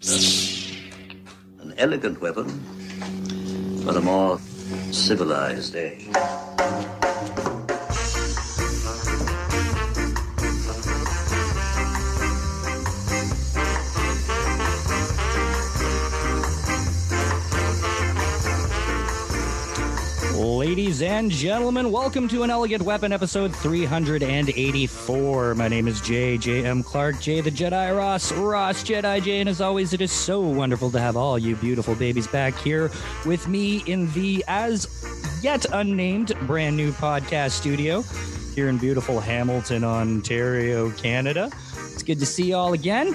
An elegant weapon for a more civilized age. Ladies and gentlemen, welcome to an Elegant Weapon episode 384. My name is Jay, J.M. Clark, Jay the Jedi Ross, Ross Jedi Jay, and as always, it is so wonderful to have all you beautiful babies back here with me in the as yet unnamed brand new podcast studio here in beautiful Hamilton, Ontario, Canada. It's good to see you all again.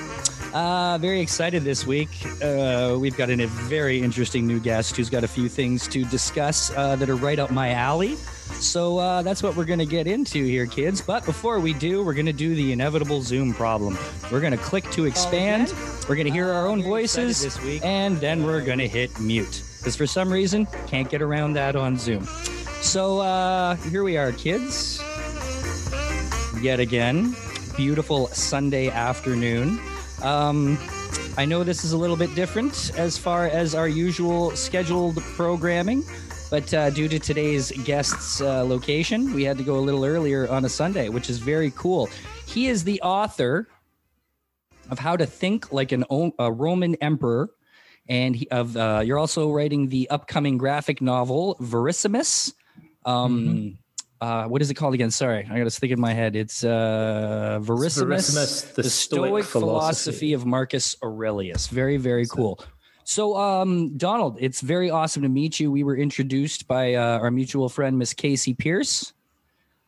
Uh, very excited this week. Uh, we've got a very interesting new guest who's got a few things to discuss uh, that are right up my alley. So uh, that's what we're going to get into here, kids. But before we do, we're going to do the inevitable Zoom problem. We're going to click to expand. We're going to hear our own voices, this week. and then we're going to hit mute because for some reason can't get around that on Zoom. So uh, here we are, kids. Yet again, beautiful Sunday afternoon. Um, I know this is a little bit different as far as our usual scheduled programming, but uh, due to today's guest's uh, location, we had to go a little earlier on a Sunday, which is very cool. He is the author of How to Think Like an o- a Roman Emperor. And he, of uh, you're also writing the upcoming graphic novel Verissimus. Um, mm-hmm uh, what is it called again? Sorry, I got to stick in my head. It's uh, Verissimus, Verissimus the, the, Stoic, Stoic philosophy. philosophy. of Marcus Aurelius. Very, very cool. So, um, Donald, it's very awesome to meet you. We were introduced by uh, our mutual friend, Miss Casey Pierce.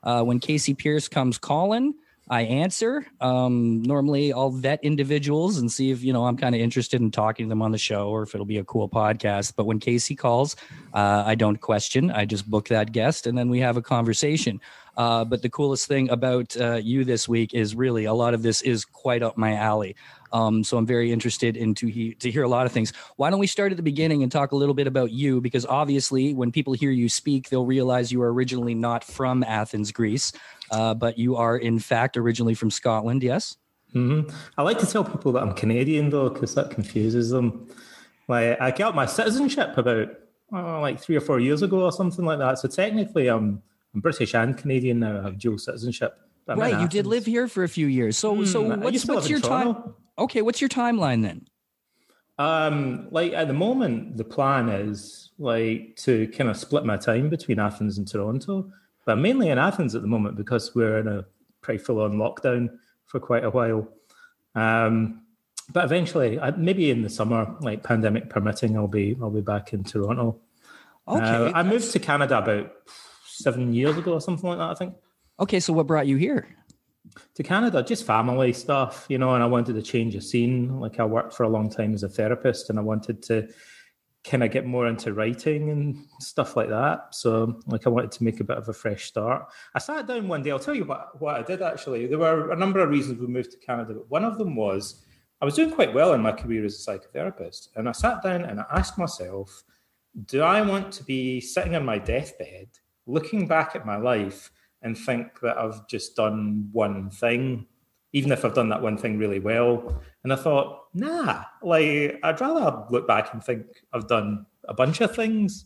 Uh, when Casey Pierce comes calling, I answer. Um, normally, I'll vet individuals and see if you know I'm kind of interested in talking to them on the show or if it'll be a cool podcast. But when Casey calls, uh, I don't question. I just book that guest and then we have a conversation. Uh, but the coolest thing about uh, you this week is really a lot of this is quite up my alley. Um, so I'm very interested in to, he- to hear a lot of things. Why don't we start at the beginning and talk a little bit about you? Because obviously, when people hear you speak, they'll realize you are originally not from Athens, Greece, uh, but you are in fact originally from Scotland. Yes. Mm-hmm. I like to tell people that I'm Canadian though, because that confuses them. Like I got my citizenship about oh, like three or four years ago or something like that. So technically, I'm I'm British and Canadian now. I have dual citizenship. Right, you did live here for a few years. So, mm, so what's, what's your time? Okay, what's your timeline then? Um, like at the moment, the plan is like to kind of split my time between Athens and Toronto, but mainly in Athens at the moment because we're in a pretty full-on lockdown for quite a while. Um, but eventually, maybe in the summer, like pandemic permitting, I'll be I'll be back in Toronto. Okay, uh, I moved to Canada about seven years ago or something like that. I think. Okay, so what brought you here? To Canada, just family stuff, you know, and I wanted to change the scene. Like I worked for a long time as a therapist, and I wanted to kind of get more into writing and stuff like that. So, like, I wanted to make a bit of a fresh start. I sat down one day. I'll tell you what what I did actually. There were a number of reasons we moved to Canada, but one of them was I was doing quite well in my career as a psychotherapist, and I sat down and I asked myself, do I want to be sitting on my deathbed? looking back at my life and think that I've just done one thing, even if I've done that one thing really well. And I thought, nah, like I'd rather look back and think I've done a bunch of things.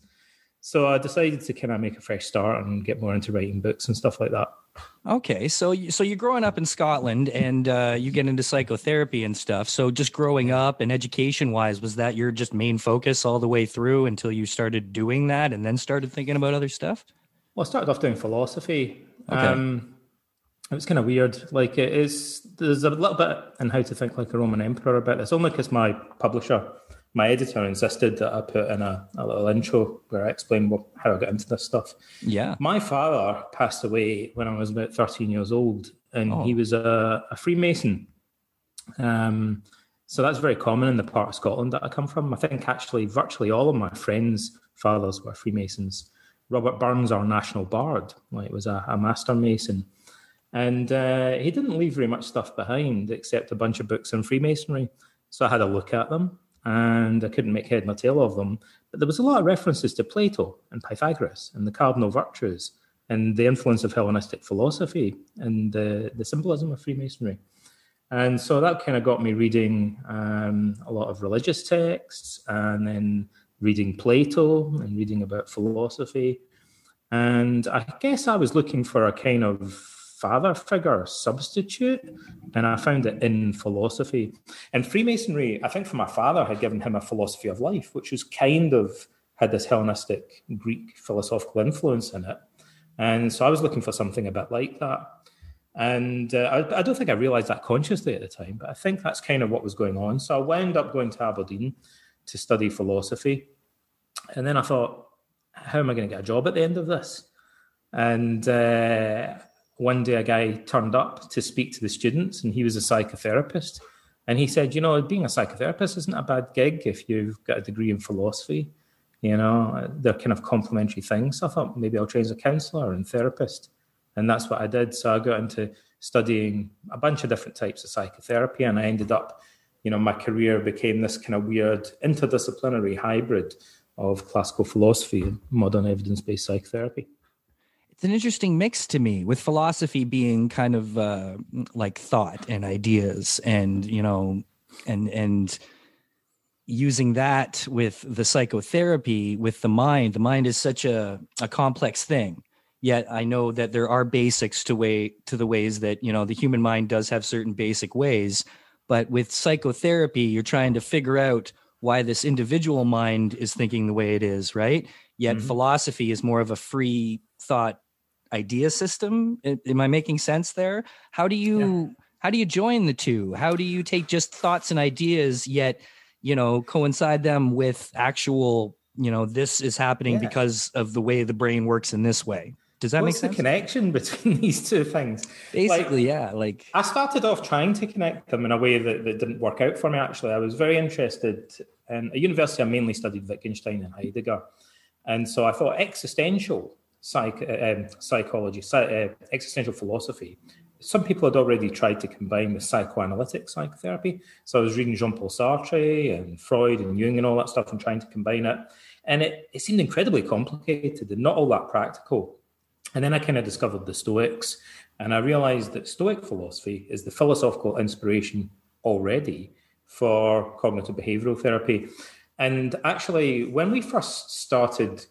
So I decided to kind of make a fresh start and get more into writing books and stuff like that. Okay, so so you're growing up in Scotland and uh, you get into psychotherapy and stuff. So just growing up and education wise, was that your just main focus all the way through until you started doing that and then started thinking about other stuff? Well, I started off doing philosophy. Okay. Um, it was kind of weird. Like it is, there's a little bit in how to think like a Roman emperor about this. Only because my publisher, my editor, insisted that I put in a, a little intro where I explain what, how I got into this stuff. Yeah. My father passed away when I was about 13 years old, and oh. he was a, a Freemason. Um, so that's very common in the part of Scotland that I come from. I think actually virtually all of my friends' fathers were Freemasons. Robert Burns, our national bard, like was a, a master mason, and uh, he didn't leave very much stuff behind except a bunch of books on Freemasonry. So I had a look at them, and I couldn't make head nor tail of them. But there was a lot of references to Plato and Pythagoras and the cardinal virtues and the influence of Hellenistic philosophy and the, the symbolism of Freemasonry. And so that kind of got me reading um, a lot of religious texts and then reading Plato and reading about philosophy. And I guess I was looking for a kind of father figure substitute, and I found it in philosophy. And Freemasonry, I think for my father, had given him a philosophy of life, which was kind of had this Hellenistic Greek philosophical influence in it. And so I was looking for something a bit like that. And uh, I, I, don't think I realized that consciously at the time, but I think that's kind of what was going on. So I wound up going to Aberdeen to study philosophy. And then I thought, how am I going to get a job at the end of this? And uh, one day a guy turned up to speak to the students, and he was a psychotherapist. And he said, You know, being a psychotherapist isn't a bad gig if you've got a degree in philosophy. You know, they're kind of complementary things. So I thought maybe I'll train as a counselor and therapist. And that's what I did. So I got into studying a bunch of different types of psychotherapy, and I ended up, you know, my career became this kind of weird interdisciplinary hybrid of classical philosophy and modern evidence based psychotherapy. It's an interesting mix to me, with philosophy being kind of uh, like thought and ideas, and you know, and and using that with the psychotherapy with the mind. The mind is such a a complex thing. Yet I know that there are basics to way to the ways that you know the human mind does have certain basic ways. But with psychotherapy, you're trying to figure out why this individual mind is thinking the way it is, right? Yet mm-hmm. philosophy is more of a free thought idea system. Am I making sense there? How do you yeah. how do you join the two? How do you take just thoughts and ideas yet, you know, coincide them with actual, you know, this is happening yeah. because of the way the brain works in this way? Does that What's make sense? the connection between these two things? Basically, like, yeah. Like I started off trying to connect them in a way that, that didn't work out for me. Actually, I was very interested in a university. I mainly studied Wittgenstein and Heidegger, and so I thought existential psych, uh, um, psychology, uh, existential philosophy. Some people had already tried to combine with psychoanalytic psychotherapy. So I was reading Jean Paul Sartre and Freud and Jung and all that stuff and trying to combine it. And it, it seemed incredibly complicated and not all that practical. And then I kind of discovered the Stoics, and I realized that Stoic philosophy is the philosophical inspiration already for cognitive behavioral therapy. And actually, when we first started,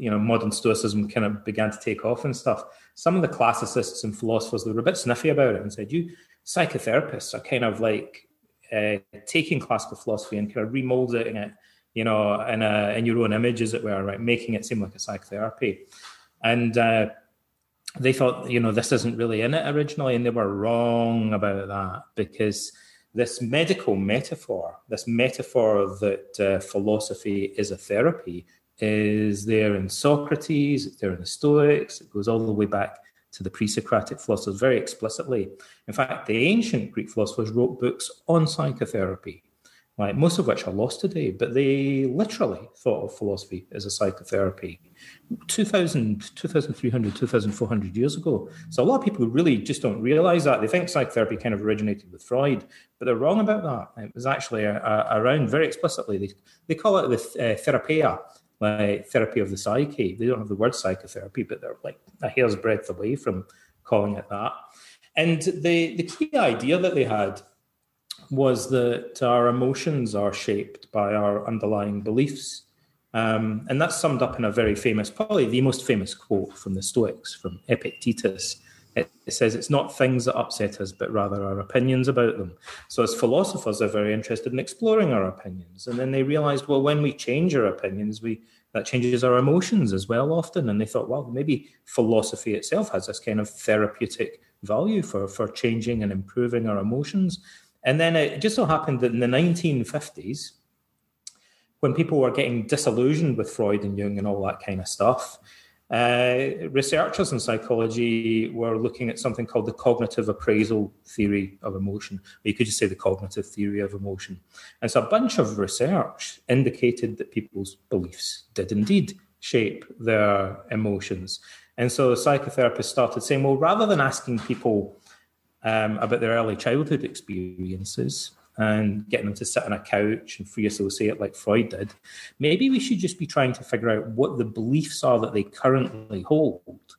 you know, modern Stoicism kind of began to take off and stuff, some of the classicists and philosophers they were a bit sniffy about it and said, "You psychotherapists are kind of like uh, taking classical philosophy and kind of remolding it, you know, in a in your own image, as it were, right, making it seem like a psychotherapy." And uh, they thought, you know, this isn't really in it originally, and they were wrong about that because this medical metaphor, this metaphor that uh, philosophy is a therapy, is there in Socrates, it's there in the Stoics, it goes all the way back to the pre Socratic philosophers very explicitly. In fact, the ancient Greek philosophers wrote books on psychotherapy right? Most of which are lost today, but they literally thought of philosophy as a psychotherapy 2,000, 2,300, 2,400 years ago. So a lot of people really just don't realize that. They think psychotherapy kind of originated with Freud, but they're wrong about that. It was actually a, a, around very explicitly. They, they call it the uh, therapia, like therapy of the psyche. They don't have the word psychotherapy, but they're like a hair's breadth away from calling it that. And the, the key idea that they had was that our emotions are shaped by our underlying beliefs. Um, and that's summed up in a very famous, probably the most famous quote from the Stoics, from Epictetus. It, it says, It's not things that upset us, but rather our opinions about them. So, as philosophers, they're very interested in exploring our opinions. And then they realized, well, when we change our opinions, we that changes our emotions as well often. And they thought, well, maybe philosophy itself has this kind of therapeutic value for, for changing and improving our emotions. And then it just so happened that in the 1950s, when people were getting disillusioned with Freud and Jung and all that kind of stuff, uh, researchers in psychology were looking at something called the cognitive appraisal theory of emotion. Or you could just say the cognitive theory of emotion. And so a bunch of research indicated that people's beliefs did indeed shape their emotions. And so the psychotherapists started saying, well, rather than asking people um, about their early childhood experiences and getting them to sit on a couch and free associate like Freud did, maybe we should just be trying to figure out what the beliefs are that they currently hold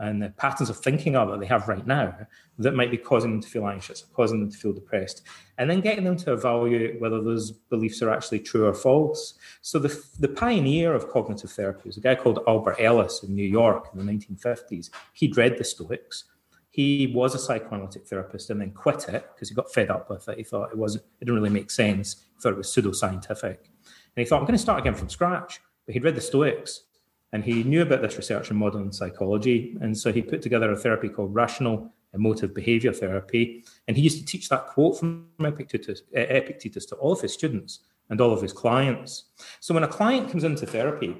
and the patterns of thinking are that they have right now that might be causing them to feel anxious, causing them to feel depressed, and then getting them to evaluate whether those beliefs are actually true or false. So the, the pioneer of cognitive therapy was a guy called Albert Ellis in New York in the 1950s. He'd read the Stoics. He was a psychoanalytic therapist and then quit it because he got fed up with it. He thought it wasn't, it didn't really make sense. He thought it was pseudoscientific. And he thought, I'm going to start again from scratch. But he'd read the Stoics and he knew about this research in modern psychology. And so he put together a therapy called rational emotive behavior therapy. And he used to teach that quote from Epictetus, Epictetus to all of his students and all of his clients. So when a client comes into therapy,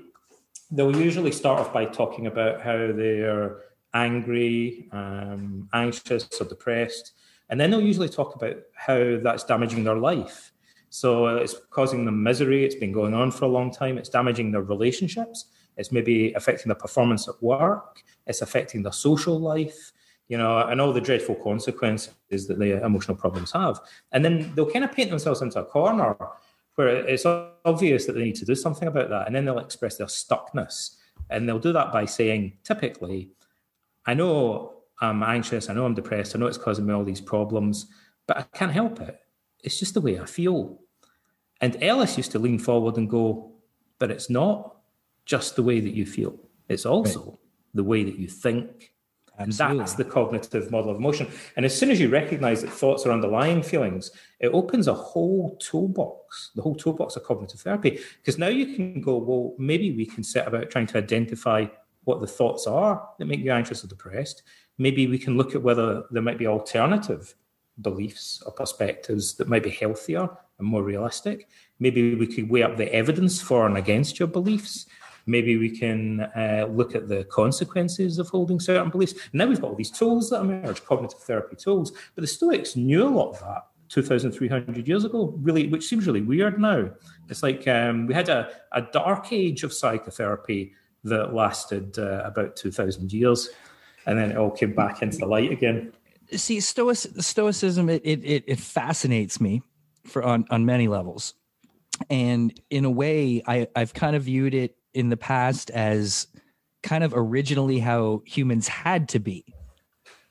they'll usually start off by talking about how they're angry, um, anxious, or depressed. And then they'll usually talk about how that's damaging their life. So it's causing them misery. It's been going on for a long time. It's damaging their relationships. It's maybe affecting their performance at work. It's affecting their social life, you know, and all the dreadful consequences that the emotional problems have. And then they'll kind of paint themselves into a corner where it's obvious that they need to do something about that. And then they'll express their stuckness. And they'll do that by saying, typically, I know I'm anxious, I know I'm depressed, I know it's causing me all these problems, but I can't help it. It's just the way I feel. And Ellis used to lean forward and go, but it's not just the way that you feel. It's also right. the way that you think. And that's the cognitive model of emotion. And as soon as you recognize that thoughts are underlying feelings, it opens a whole toolbox, the whole toolbox of cognitive therapy. Because now you can go, well, maybe we can set about trying to identify what the thoughts are that make you anxious or depressed. Maybe we can look at whether there might be alternative beliefs or perspectives that might be healthier and more realistic. Maybe we could weigh up the evidence for and against your beliefs. Maybe we can uh, look at the consequences of holding certain beliefs. Now we've got all these tools that emerge, cognitive therapy tools. But the Stoics knew a lot of that 2,300 years ago, really, which seems really weird now. It's like um, we had a, a dark age of psychotherapy that lasted uh, about 2,000 years. And then it all came back into the light again. See, Stoic, Stoicism, it, it, it fascinates me for on, on many levels. And in a way, I, I've kind of viewed it in the past as kind of originally how humans had to be.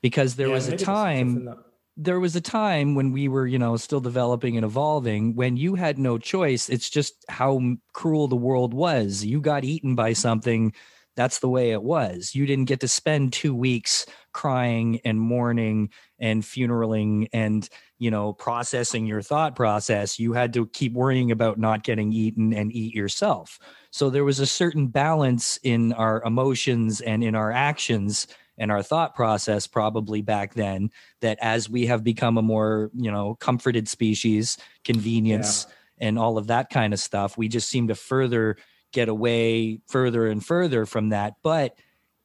Because there yeah, was a time there was a time when we were, you know, still developing and evolving when you had no choice. It's just how cruel the world was. You got eaten by something. That's the way it was. You didn't get to spend two weeks crying and mourning and funeraling and, you know, processing your thought process. You had to keep worrying about not getting eaten and eat yourself. So there was a certain balance in our emotions and in our actions and our thought process probably back then that as we have become a more you know comforted species convenience yeah. and all of that kind of stuff we just seem to further get away further and further from that but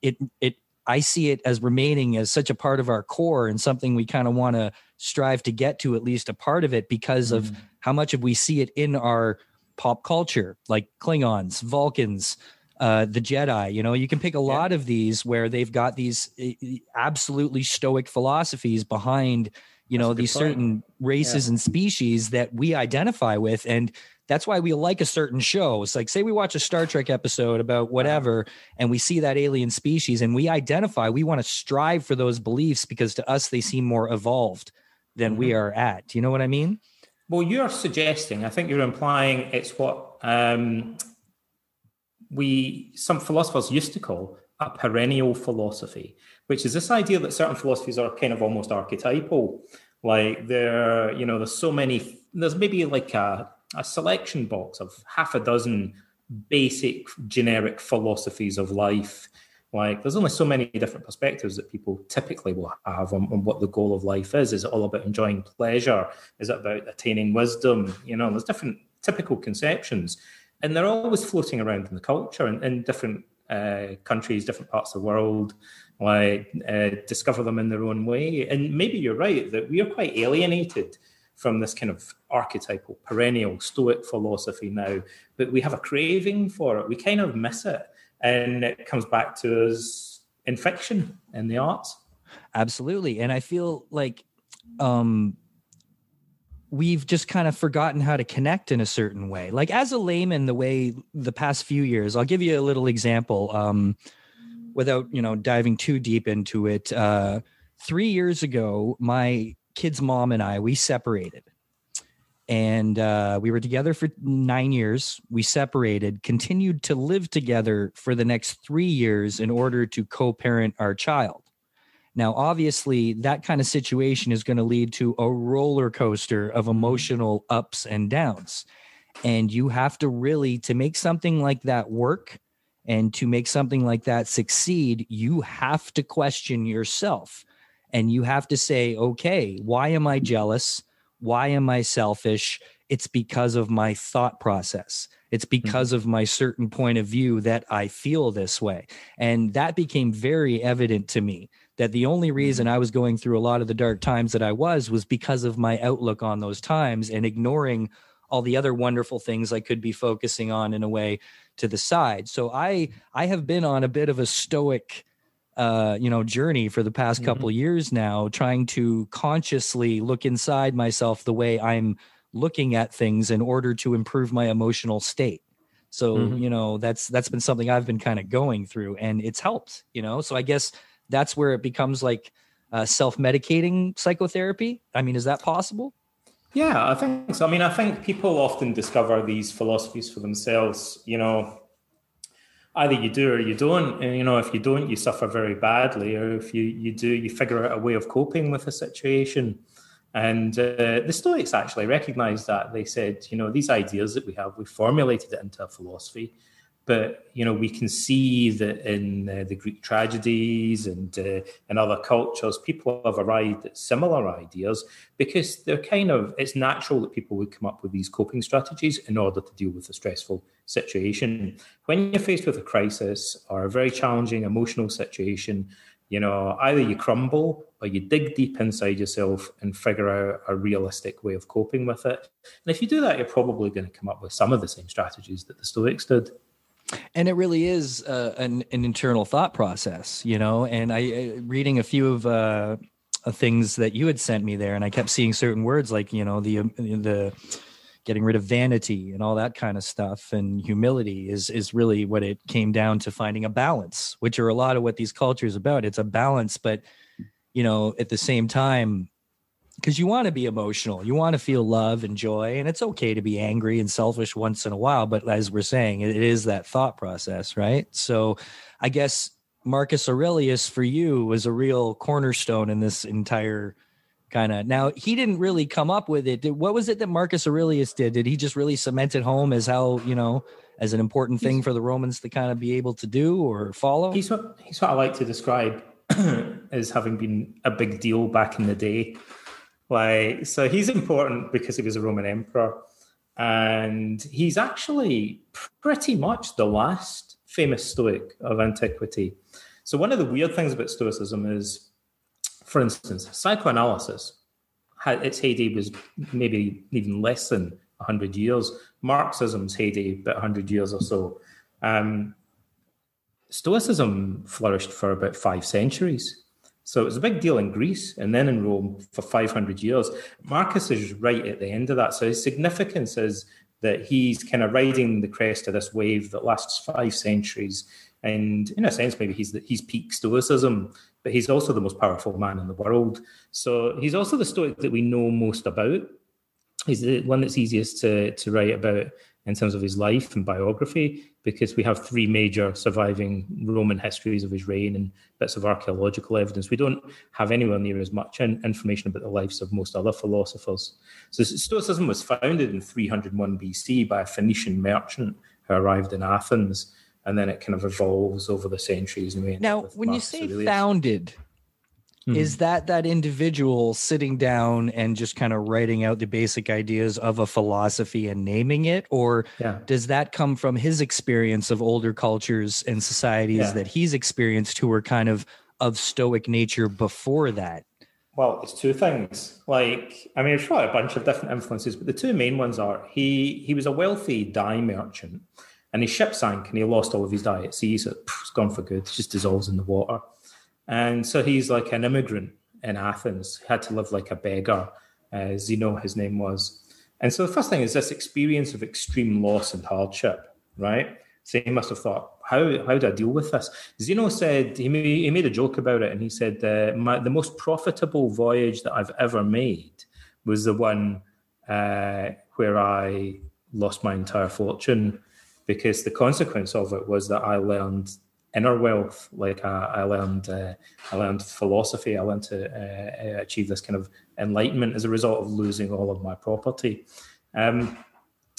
it it i see it as remaining as such a part of our core and something we kind of want to strive to get to at least a part of it because mm-hmm. of how much of we see it in our pop culture like klingons vulcans uh, the Jedi. You know, you can pick a lot yeah. of these where they've got these absolutely stoic philosophies behind, you know, these point. certain races yeah. and species that we identify with. And that's why we like a certain show. It's like, say, we watch a Star Trek episode about uh-huh. whatever, and we see that alien species and we identify, we want to strive for those beliefs because to us, they seem more evolved than mm-hmm. we are at. Do you know what I mean? Well, you're suggesting, I think you're implying it's what um, we some philosophers used to call a perennial philosophy, which is this idea that certain philosophies are kind of almost archetypal. Like there, you know, there's so many. There's maybe like a, a selection box of half a dozen basic generic philosophies of life. Like there's only so many different perspectives that people typically will have on, on, what the goal of life is. Is it all about enjoying pleasure? Is it about attaining wisdom? You know, there's different typical conceptions and they're always floating around in the culture and in different uh, countries, different parts of the world. Like uh, discover them in their own way, and maybe you're right that we are quite alienated from this kind of archetypal, perennial Stoic philosophy now, but we have a craving for it. We kind of miss it, and it comes back to us in fiction and the arts. Absolutely, and I feel like um, we've just kind of forgotten how to connect in a certain way. Like as a layman, the way the past few years, I'll give you a little example. Um, without you know diving too deep into it, uh, three years ago, my kid's mom and I we separated, and uh, we were together for nine years. We separated, continued to live together for the next three years in order to co-parent our child. Now, obviously, that kind of situation is going to lead to a roller coaster of emotional ups and downs. And you have to really, to make something like that work and to make something like that succeed, you have to question yourself. And you have to say, okay, why am I jealous? Why am I selfish? It's because of my thought process. It's because mm-hmm. of my certain point of view that I feel this way. And that became very evident to me that the only reason mm-hmm. I was going through a lot of the dark times that I was was because of my outlook on those times and ignoring all the other wonderful things I could be focusing on in a way to the side. So I I have been on a bit of a stoic uh, you know journey for the past mm-hmm. couple years now trying to consciously look inside myself the way I'm looking at things in order to improve my emotional state. So, mm-hmm. you know, that's that's been something I've been kind of going through and it's helped, you know. So I guess that's where it becomes like uh, self-medicating psychotherapy. I mean, is that possible? Yeah, I think so. I mean, I think people often discover these philosophies for themselves. You know, either you do or you don't. And you know, if you don't, you suffer very badly, or if you you do, you figure out a way of coping with a situation. And uh, the Stoics actually recognized that. They said, you know, these ideas that we have, we formulated it into a philosophy but you know we can see that in uh, the Greek tragedies and uh, in other cultures, people have arrived at similar ideas because they're kind of it's natural that people would come up with these coping strategies in order to deal with a stressful situation. When you're faced with a crisis or a very challenging emotional situation, you know either you crumble or you dig deep inside yourself and figure out a realistic way of coping with it. And if you do that, you're probably going to come up with some of the same strategies that the Stoics did and it really is uh, an, an internal thought process you know? And i uh, reading a few of uh, things that you had sent me there and i kept seeing certain words like you know the um, the getting rid of vanity and all that kind of stuff and humility is is really what it came down to finding a balance which are a lot of what these cultures about. It's a balance but you know at the same time because you want to be emotional you want to feel love and joy and it's okay to be angry and selfish once in a while but as we're saying it is that thought process right? So i guess marcus aurelius for you was a real cornerstone in this entire kind of now he didn't really come up with it. What was it that marcus aurelius did? Did he just really cement it home as how you know as an important thing for the romans to kind of be able to do or follow? He's what he's what i like to describe as having been a big deal back in the day like, so he's important because he was a Roman emperor. And he's actually pretty much the last famous Stoic of antiquity. So, one of the weird things about Stoicism is, for instance, psychoanalysis, had, its heyday was maybe even less than 100 years. Marxism's heyday, about 100 years or so. Um, Stoicism flourished for about five centuries. So it was a big deal in Greece and then in Rome for 500 years. Marcus is right at the end of that. So his significance is that he's kind of riding the crest of this wave that lasts five centuries. And in a sense, maybe he's the, he's peak Stoicism, but he's also the most powerful man in the world. So he's also the Stoic that we know most about. He's the one that's easiest to to write about in terms of his life and biography, because we have three major surviving Roman histories of his reign and bits of archaeological evidence. We don't have anywhere near as much information about the lives of most other philosophers. So Stoicism was founded in 301 BC by a Phoenician merchant who arrived in Athens, and then it kind of evolves over the centuries. and. Now, when Marcus you say Aurelius. founded, Mm-hmm. Is that that individual sitting down and just kind of writing out the basic ideas of a philosophy and naming it? Or yeah. does that come from his experience of older cultures and societies yeah. that he's experienced who were kind of of stoic nature before that? Well, it's two things. Like, I mean, it's probably a bunch of different influences, but the two main ones are he he was a wealthy dye merchant, and his ship sank, and he lost all of his dye at sea, so it's gone for good. It just dissolves in the water. And so he's like an immigrant in Athens, He had to live like a beggar, uh, Zeno, his name was. And so the first thing is this experience of extreme loss and hardship, right? So he must have thought, how how do I deal with this? Zeno said he made, he made a joke about it, and he said uh, my, the most profitable voyage that I've ever made was the one uh, where I lost my entire fortune because the consequence of it was that I learned inner wealth. Like I, I learned, uh, I learned philosophy. I learned to uh, uh, achieve this kind of enlightenment as a result of losing all of my property. Um,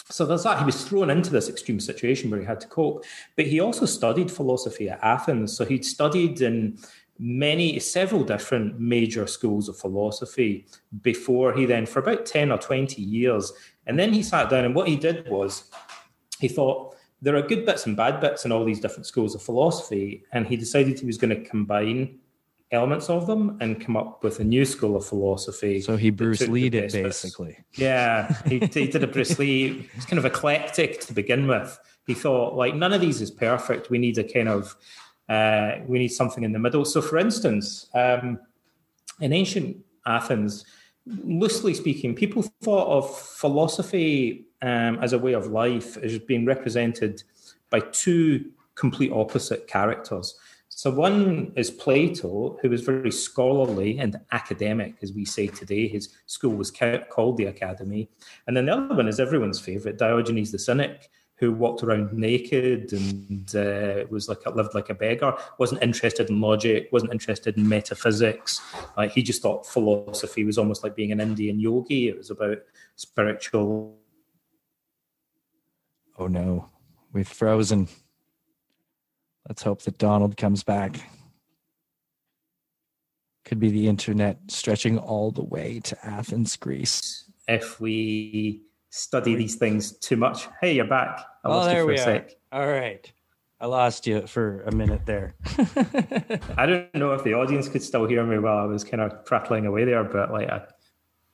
so there's that. He was thrown into this extreme situation where he had to cope. But he also studied philosophy at Athens. So he'd studied in many, several different major schools of philosophy before he then, for about 10 or 20 years. And then he sat down and what he did was he thought, there are good bits and bad bits in all these different schools of philosophy. And he decided he was going to combine elements of them and come up with a new school of philosophy. So he Bruce Lee it basically. Yeah, he, he did a Bruce Lee. It's kind of eclectic to begin with. He thought like none of these is perfect. We need a kind of uh, we need something in the middle. So, for instance, um, in ancient Athens, loosely speaking, people thought of philosophy um, as a way of life is being represented by two complete opposite characters. So one is Plato, who was very scholarly and academic, as we say today. His school was called the Academy. And then the other one is everyone's favorite, Diogenes the Cynic, who walked around naked and uh, was like lived like a beggar. wasn't interested in logic, wasn't interested in metaphysics. Like he just thought philosophy was almost like being an Indian yogi. It was about spiritual. Oh no, we've frozen. Let's hope that Donald comes back. Could be the internet stretching all the way to Athens, Greece. If we study these things too much. Hey, you're back. I oh, there we are. All right. I lost you for a minute there. I don't know if the audience could still hear me while I was kind of prattling away there, but like I,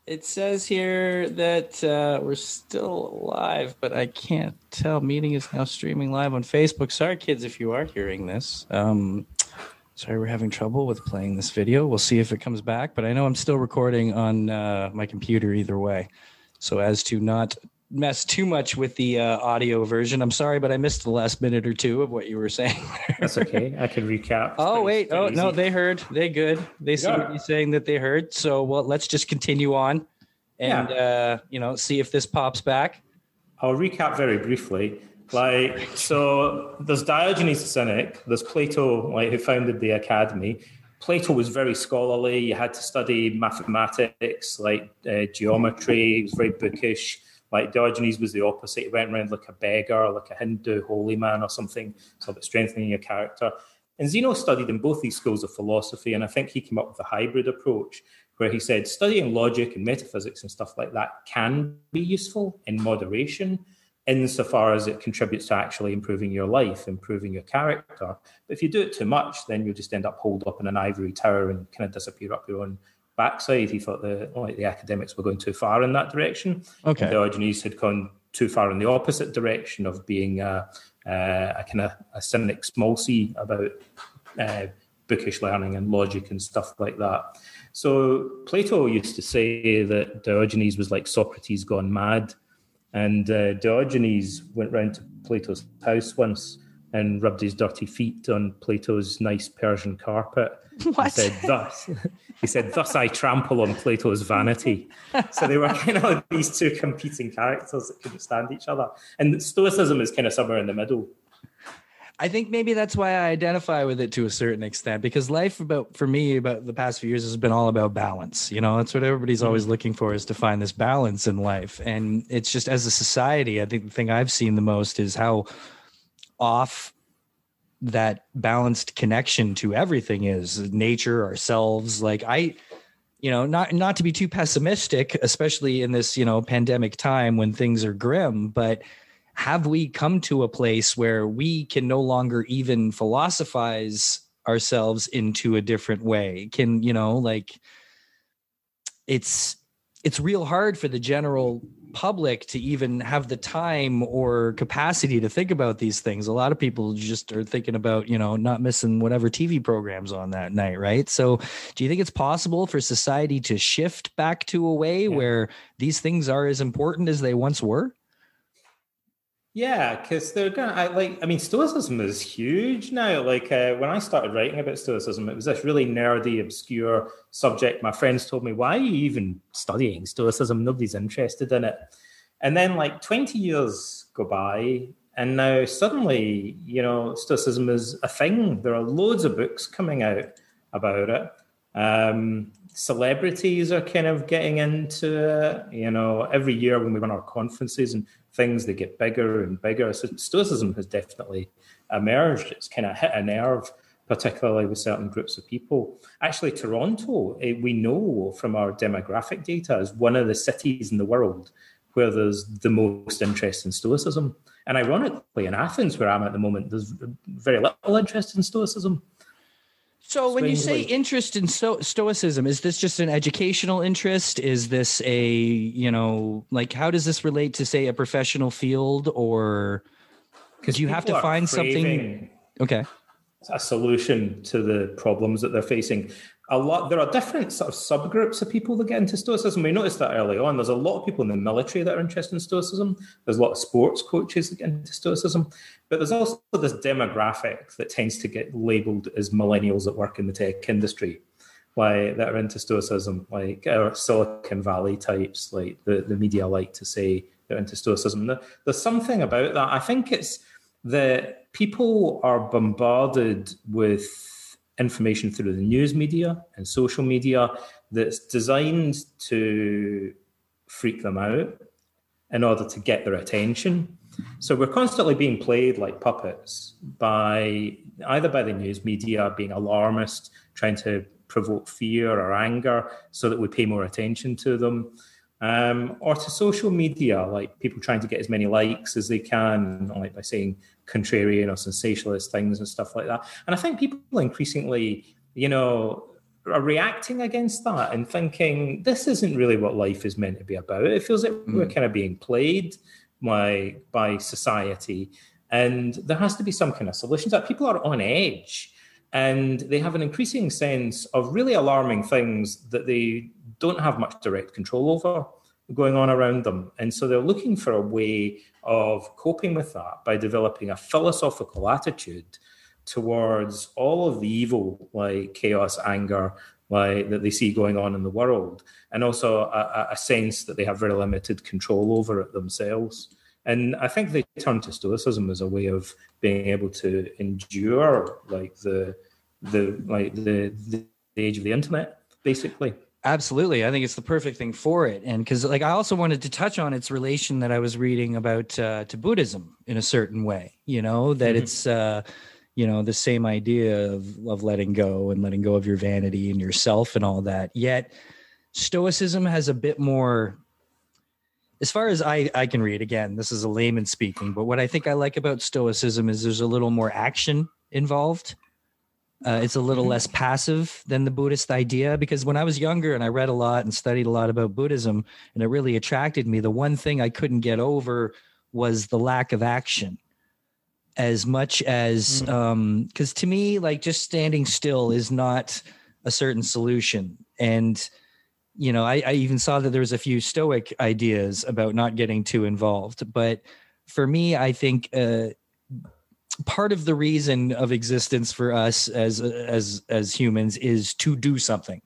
it says here that uh, we're still live, but I can't tell. Meeting is now streaming live on Facebook. Sorry, kids, if you are hearing this. Um, sorry, we're having trouble with playing this video. We'll see if it comes back, but I know I'm still recording on uh, my computer either way. So as to not mess too much with the uh, audio version. I'm sorry, but I missed the last minute or two of what you were saying. That's okay. I can recap. oh wait, oh easy. no, they heard. They good. They see yeah. what you're saying that they heard. So well, let's just continue on, and yeah. uh, you know, see if this pops back. I'll recap very briefly. Like so, there's Diogenes the Cynic. There's Plato, like who founded the academy. Plato was very scholarly. You had to study mathematics, like uh, geometry. He was very bookish like Diogenes was the opposite. He went around like a beggar, like a Hindu holy man or something, so about strengthening your character. And Zeno studied in both these schools of philosophy, and I think he came up with a hybrid approach where he said studying logic and metaphysics and stuff like that can be useful in moderation, insofar as it contributes to actually improving your life, improving your character. But if you do it too much, then you'll just end up holed up in an ivory tower and kind of disappear up your own backside. He thought the like the academics were going too far in that direction. Okay. And Diogenes had gone too far in the opposite direction of being a, a, a kind of a cynic small c about uh, bookish learning and logic and stuff like that. So Plato used to say that Diogenes was like Socrates gone mad, and uh, Diogenes went round to Plato's house once and rubbed his dirty feet on Plato's nice Persian carpet. What? He said, thus, he said, thus I trample on Plato's vanity. so they were kind of like these two competing characters that couldn't stand each other. And Stoicism is kind of somewhere in the middle. I think maybe that's why I identify with it to a certain extent because life about for me about the past few years has been all about balance. You know, that's what everybody's mm-hmm. always looking for is to find this balance in life. And it's just as a society, I think the thing I've seen the most is how off that balanced connection to everything is nature ourselves. Like i you know not not to be too pessimistic especially in this you know pandemic time when things are grim but have we come to a place where we can no longer even philosophize ourselves into a different way? Can you know like it's it's real hard for the general public to even have the time or capacity to think about these things. A lot of people just are thinking about, you know, not missing whatever TV programs on that night, right? So, do you think it's possible for society to shift back to a way yeah. where these things are as important as they once were? Yeah, because they're gonna I, like. I mean, Stoicism is huge now. Like uh, when I started writing about Stoicism, it was this really nerdy, obscure subject. My friends told me, "Why are you even studying Stoicism? Nobody's interested in it." And then, like twenty years go by, and now suddenly, you know, Stoicism is a thing. There are loads of books coming out about it. Um, celebrities are kind of getting into it. You know, every year when we run our conferences and things, they get bigger and bigger. So Stoicism has definitely emerged. It's kind of hit a nerve, particularly with certain groups of people. Actually, Toronto, eh, we know from our demographic data, is one of the cities in the world where there's the most interest in Stoicism. And ironically, in Athens, where I'm at the moment, there's very little interest in Stoicism. So when you say interest in sto- stoicism, is this just an educational interest? Is this a, you know, like how does this relate to say a professional field or because you have to find something okay. a solution to the problems that they're facing a lot there are different sort of subgroups of people that get into stoicism. We noticed that early on. There's a lot of people in the military that are interested in stoicism. There's a lot of sports coaches that get into stoicism. But there's also this demographic that tends to get labeled as millennials that work in the tech industry like that are into stoicism like or silicon valley types like the, the media like to say they're into stoicism. There's something about that. I think it's that people are bombarded with information through the news media and social media that's designed to freak them out in order to get their attention. So we're constantly being played like puppets by either by the news media being alarmist, trying to provoke fear or anger so that we pay more attention to them. Um, or to social media, like people trying to get as many likes as they can, like by saying contrarian or sensationalist things and stuff like that. And I think people increasingly, you know, are reacting against that and thinking this isn't really what life is meant to be about. It feels like mm. we're kind of being played by by society, and there has to be some kind of solutions. That people are on edge, and they have an increasing sense of really alarming things that they don't have much direct control over going on around them, and so they're looking for a way of coping with that by developing a philosophical attitude towards all of the evil, like chaos, anger, like that they see going on in the world, and also a, a sense that they have very limited control over it themselves. And I think they turn to Stoicism as a way of being able to endure, like the the like the the age of the internet, basically. Absolutely. I think it's the perfect thing for it. And because, like, I also wanted to touch on its relation that I was reading about uh, to Buddhism in a certain way, you know, that mm-hmm. it's, uh, you know, the same idea of, of letting go and letting go of your vanity and yourself and all that. Yet, Stoicism has a bit more, as far as I, I can read, again, this is a layman speaking, but what I think I like about Stoicism is there's a little more action involved uh, it's a little mm-hmm. less passive than the Buddhist idea because when I was younger and I read a lot and studied a lot about Buddhism and it really attracted me, the one thing I couldn't get over was the lack of action. As much as, because mm. um, to me, like just standing still is not a certain solution. And, you know, I, I even saw that there was a few Stoic ideas about not getting too involved. But for me, I think uh, part of the reason of existence for us as as as humans is to do something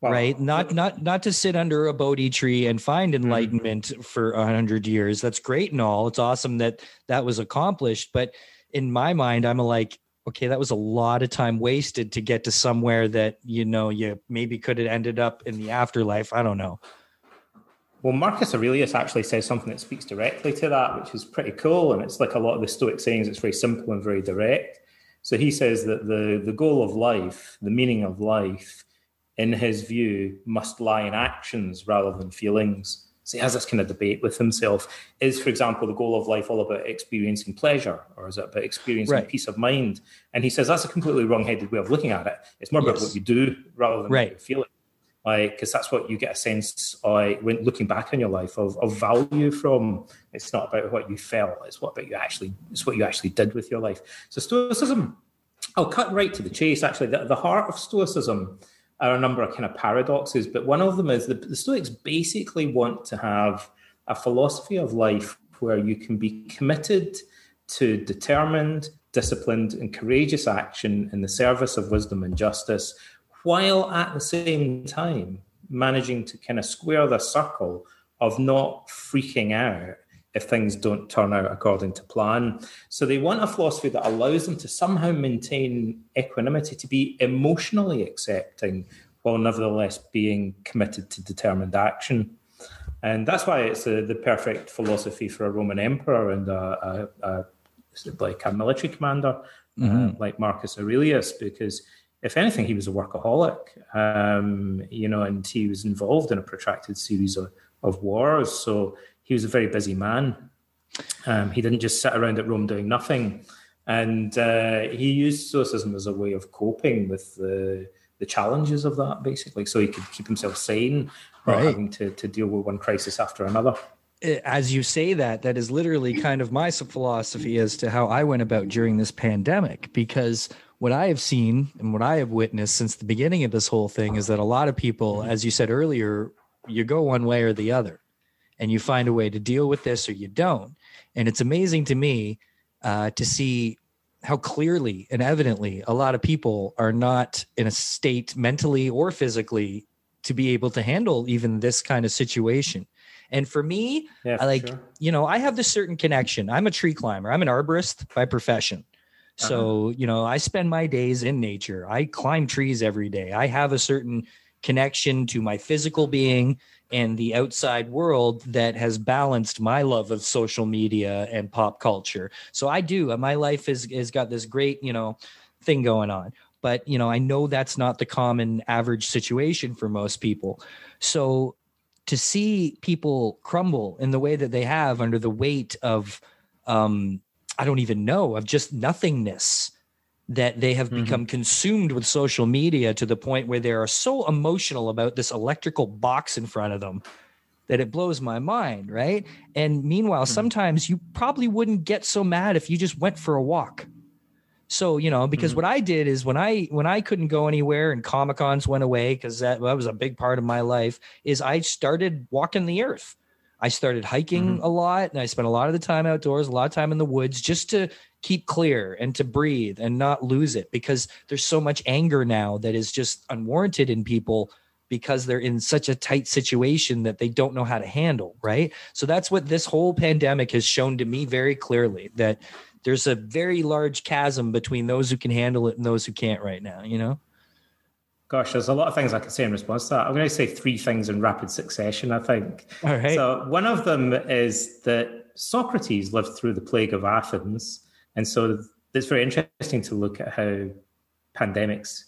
wow. right not not not to sit under a bodhi tree and find mm-hmm. enlightenment mm-hmm. for a hundred years that's great and all it's awesome that that was accomplished but in my mind i'm like okay that was a lot of time wasted to get to somewhere that you know you maybe could have ended up in the afterlife i don't know well, Marcus Aurelius actually says something that speaks directly to that, which is pretty cool. And it's like a lot of the Stoic sayings, it's very simple and very direct. So he says that the, the goal of life, the meaning of life, in his view, must lie in actions rather than feelings. So he has this kind of debate with himself. Is, for example, the goal of life all about experiencing pleasure or is it about experiencing right. peace of mind? And he says that's a completely wrong headed way of looking at it. It's more yes. about what you do rather than right. what you're feeling like because that's what you get a sense like when looking back on your life of, of value from it's not about what you felt it's what about you actually it's what you actually did with your life. So stoicism i'll cut right to the chase actually. The, the heart of stoicism are a number of kind of paradoxes but one of them is the, the stoics basically want to have a philosophy of life where you can be committed to determined, disciplined, and courageous action in the service of wisdom and justice, while at the same time managing to kind of square the circle of not freaking out if things don't turn out according to plan. So they want a philosophy that allows them to somehow maintain equanimity, to be emotionally accepting while nevertheless being committed to determined action. And that's why it's a, the perfect philosophy for a Roman emperor and a, a, a like a military commander mm-hmm. uh, like Marcus Aurelius, because if anything, he was a workaholic, um, you know, and he was involved in a protracted series of, of wars. So he was a very busy man. Um, he didn't just sit around at Rome doing nothing. And uh, he used Stoicism as a way of coping with the, the challenges of that, basically, so he could keep himself sane right. having to, to deal with one crisis after another as you say that, that is literally kind of my philosophy as to how I went about during this pandemic. Because what I have seen and what I have witnessed since the beginning of this whole thing is that a lot of people, as you said earlier, you go one way or the other, and you find a way to deal with this or you don't. And it's amazing to me uh, to see how clearly and evidently a lot of people are not in a state mentally or physically to be able to handle even this kind of situation. And for me, yeah, I like, sure. you know, I have this certain connection. I'm a tree climber. I'm an arborist by profession. So, uh-huh. you know, I spend my days in nature. I climb trees every day. I have a certain connection to my physical being and the outside world that has balanced my love of social media and pop culture. So I do. My life has has got this great, you know, thing going on. But, you know, I know that's not the common average situation for most people. So to see people crumble in the way that they have under the weight of um, I don't even know of just nothingness that they have mm-hmm. become consumed with social media to the point where they are so emotional about this electrical box in front of them that it blows my mind, right? And meanwhile, mm-hmm. sometimes you probably wouldn't get so mad if you just went for a walk so, you know, because mm-hmm. what I did is when I when I couldn't go anywhere and Comic Cons went away, because that, that was a big part of my life, is I started walking the earth. I started hiking mm-hmm. a lot and I spent a lot of the time outdoors, a lot of time in the woods just to keep clear and to breathe and not lose it because there's so much anger now that is just unwarranted in people because they're in such a tight situation that they don't know how to handle, right? So that's what this whole pandemic has shown to me very clearly that there's a very large chasm between those who can handle it and those who can't right now, you know? Gosh, there's a lot of things I can say in response to that. I'm going to say three things in rapid succession, I think. All right. So, one of them is that Socrates lived through the plague of Athens. And so, it's very interesting to look at how pandemics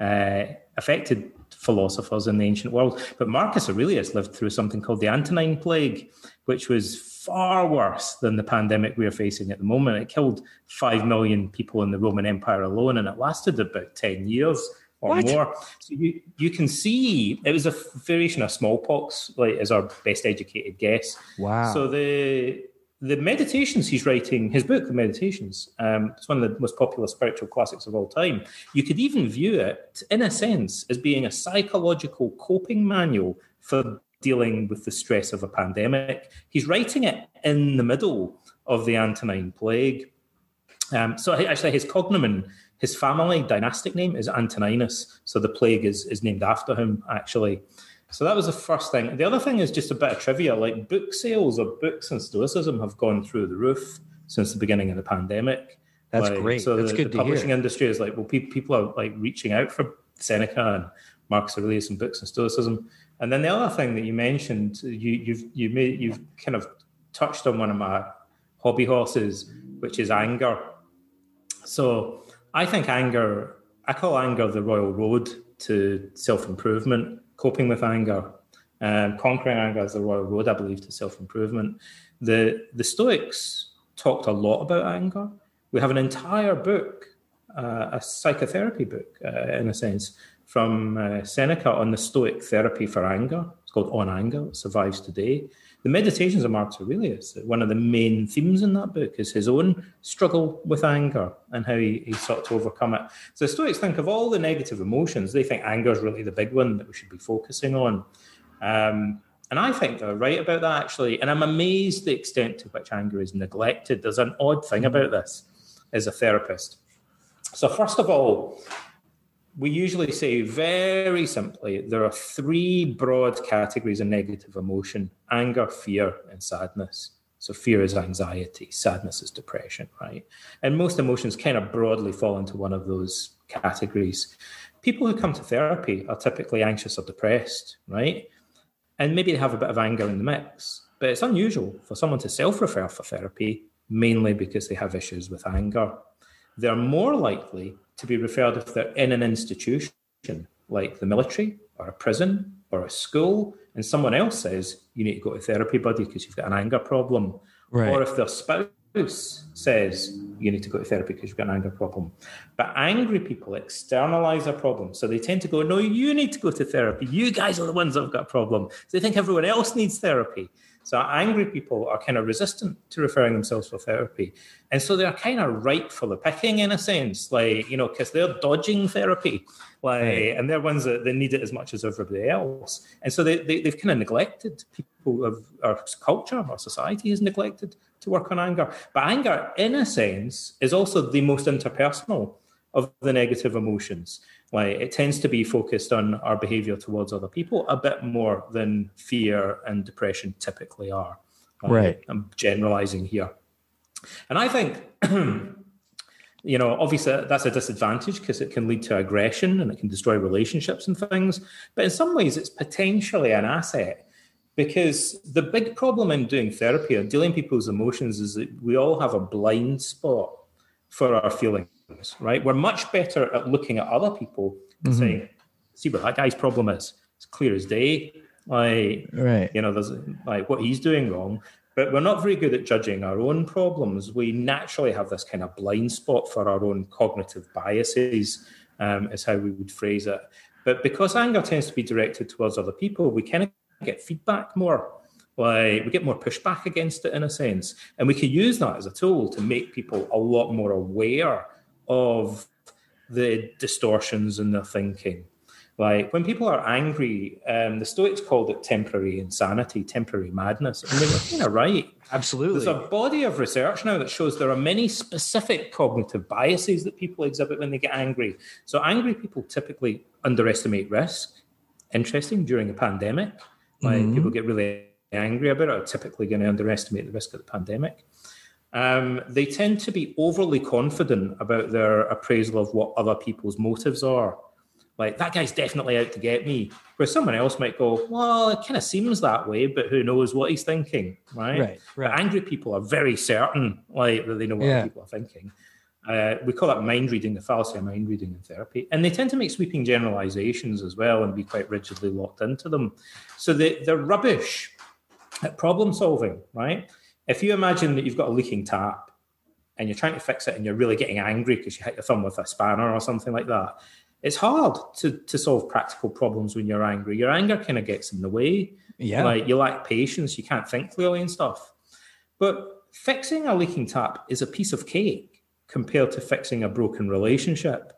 uh, affected philosophers in the ancient world. But Marcus Aurelius lived through something called the Antonine Plague, which was far worse than the pandemic we are facing at the moment. It killed 5 million people in the Roman Empire alone, and it lasted about 10 years or what? more. So you, you can see it was a variation of smallpox, like as our best educated guess. Wow. So the the meditations he's writing, his book, The Meditations, um, it's one of the most popular spiritual classics of all time. You could even view it, in a sense, as being a psychological coping manual for dealing with the stress of a pandemic. He's writing it in the middle of the Antonine Plague. Um, so actually, his cognomen, his family dynastic name is Antoninus. So the plague is, is named after him, actually. So that was the first thing. The other thing is just a bit of trivia. Like book sales of books and Stoicism have gone through the roof since the beginning of the pandemic. That's like, great. So That's the, good the publishing hear. industry is like, well, pe- people are like reaching out for Seneca and Marcus Aurelius and books and Stoicism. And then the other thing that you mentioned, you, you've you made you've kind of touched on one of my hobby horses, which is anger. So I think anger, I call anger the royal road to self improvement coping with anger, um, conquering anger is the royal road, I believe, to self improvement. The the Stoics talked a lot about anger. We have an entire book, uh, a psychotherapy book, uh, in a sense, from uh, Seneca on the Stoic therapy for anger. It's called On Anger. It survives today. The Meditations of Marcus Aurelius, one of the main themes in that book is his own struggle with anger and how he, he sought to overcome it. So Stoics think of all the negative emotions, they think anger is really the big one that we should be focusing on. Um, And I think they're right about that, actually. And I'm amazed the extent to which anger is neglected. There's an odd thing about this as a therapist. So, first of all, we usually say very simply there are three broad categories of negative emotion anger, fear, and sadness. So, fear is anxiety, sadness is depression, right? And most emotions kind of broadly fall into one of those categories. People who come to therapy are typically anxious or depressed, right? And maybe they have a bit of anger in the mix. But it's unusual for someone to self refer for therapy, mainly because they have issues with anger. They're more likely to be referred if they're in an institution like the military or a prison or a school, and someone else says, You need to go to therapy, buddy, because you've got an anger problem. Right. Or if their spouse says, You need to go to therapy because you've got an anger problem. But angry people externalize a problem. So they tend to go, No, you need to go to therapy. You guys are the ones that have got a problem. So they think everyone else needs therapy. So angry people are kind of resistant to referring themselves for therapy. And so they're kind of ripe for the picking in a sense, like, you know, because they're dodging therapy. Like, right. and they're ones that they need it as much as everybody else. And so they, they, have kind of neglected people of our culture, our society has neglected to work on anger. But anger, in a sense, is also the most interpersonal of the negative emotions. Like it tends to be focused on our behavior towards other people a bit more than fear and depression typically are. right. I'm generalizing here. And I think, you know, obviously that's a disadvantage because it can lead to aggression and it can destroy relationships and things. But in some ways, it's potentially an asset because the big problem in doing therapy and dealing people's emotions is that we all have a blind spot for our feelings right? We're much better at looking at other people and mm-hmm. saying, see what that guy's problem is. It's clear as day. Like, right. you know, there's like what he's doing wrong. But we're not very good at judging our own problems. We naturally have this kind of blind spot for our own cognitive biases, um, is how we would phrase it. But because anger tends to be directed towards other people, we kind of get feedback more. Like we get more pushback against it in a sense. And we can use that as a tool to make people a lot more aware of the distortions in their thinking. Like when people are angry, um, the Stoics called it temporary insanity, temporary madness. And they were kind of right. Absolutely. There's a body of research now that shows there are many specific cognitive biases that people exhibit when they get angry. So angry people typically underestimate risk. Interesting during a pandemic. Like mm-hmm. people get really angry about it are typically going to underestimate the risk of the pandemic um, they tend to be overly confident about their appraisal of what other people's motives are. Like, that guy's definitely out to get me. Where someone else might go, well, it kind of seems that way, but who knows what he's thinking, right? Right, right. But angry people are very certain, like, that they know what yeah. people are thinking. Uh, we call that mind reading, the fallacy of mind reading in therapy. And they tend to make sweeping generalizations as well and be quite rigidly locked into them. So they, they're rubbish at problem solving, right? If you imagine that you've got a leaking tap and you're trying to fix it and you're really getting angry because you hit your thumb with a spanner or something like that, it's hard to, to solve practical problems when you're angry. Your anger kind of gets in the way. Yeah. Like you lack patience, you can't think clearly and stuff. But fixing a leaking tap is a piece of cake compared to fixing a broken relationship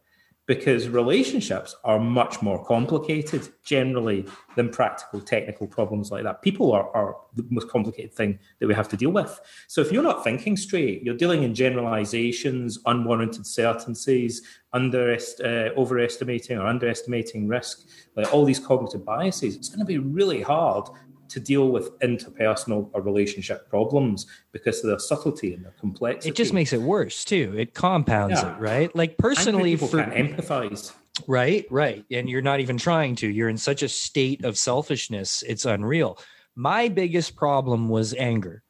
because relationships are much more complicated generally than practical technical problems like that. People are, are, the most complicated thing that we have to deal with. So if you're not thinking straight, you're dealing in generalizations, unwarranted certainties, uh, overestimating or underestimating risk, like all these cognitive biases, it's going to be really hard to deal with interpersonal or relationship problems because of their subtlety and their complexity. It just makes it worse too. It compounds yeah. it, right? Like personally, people for, can't empathize. Right, right, and you're not even trying to. You're in such a state of selfishness; it's unreal. My biggest problem was anger,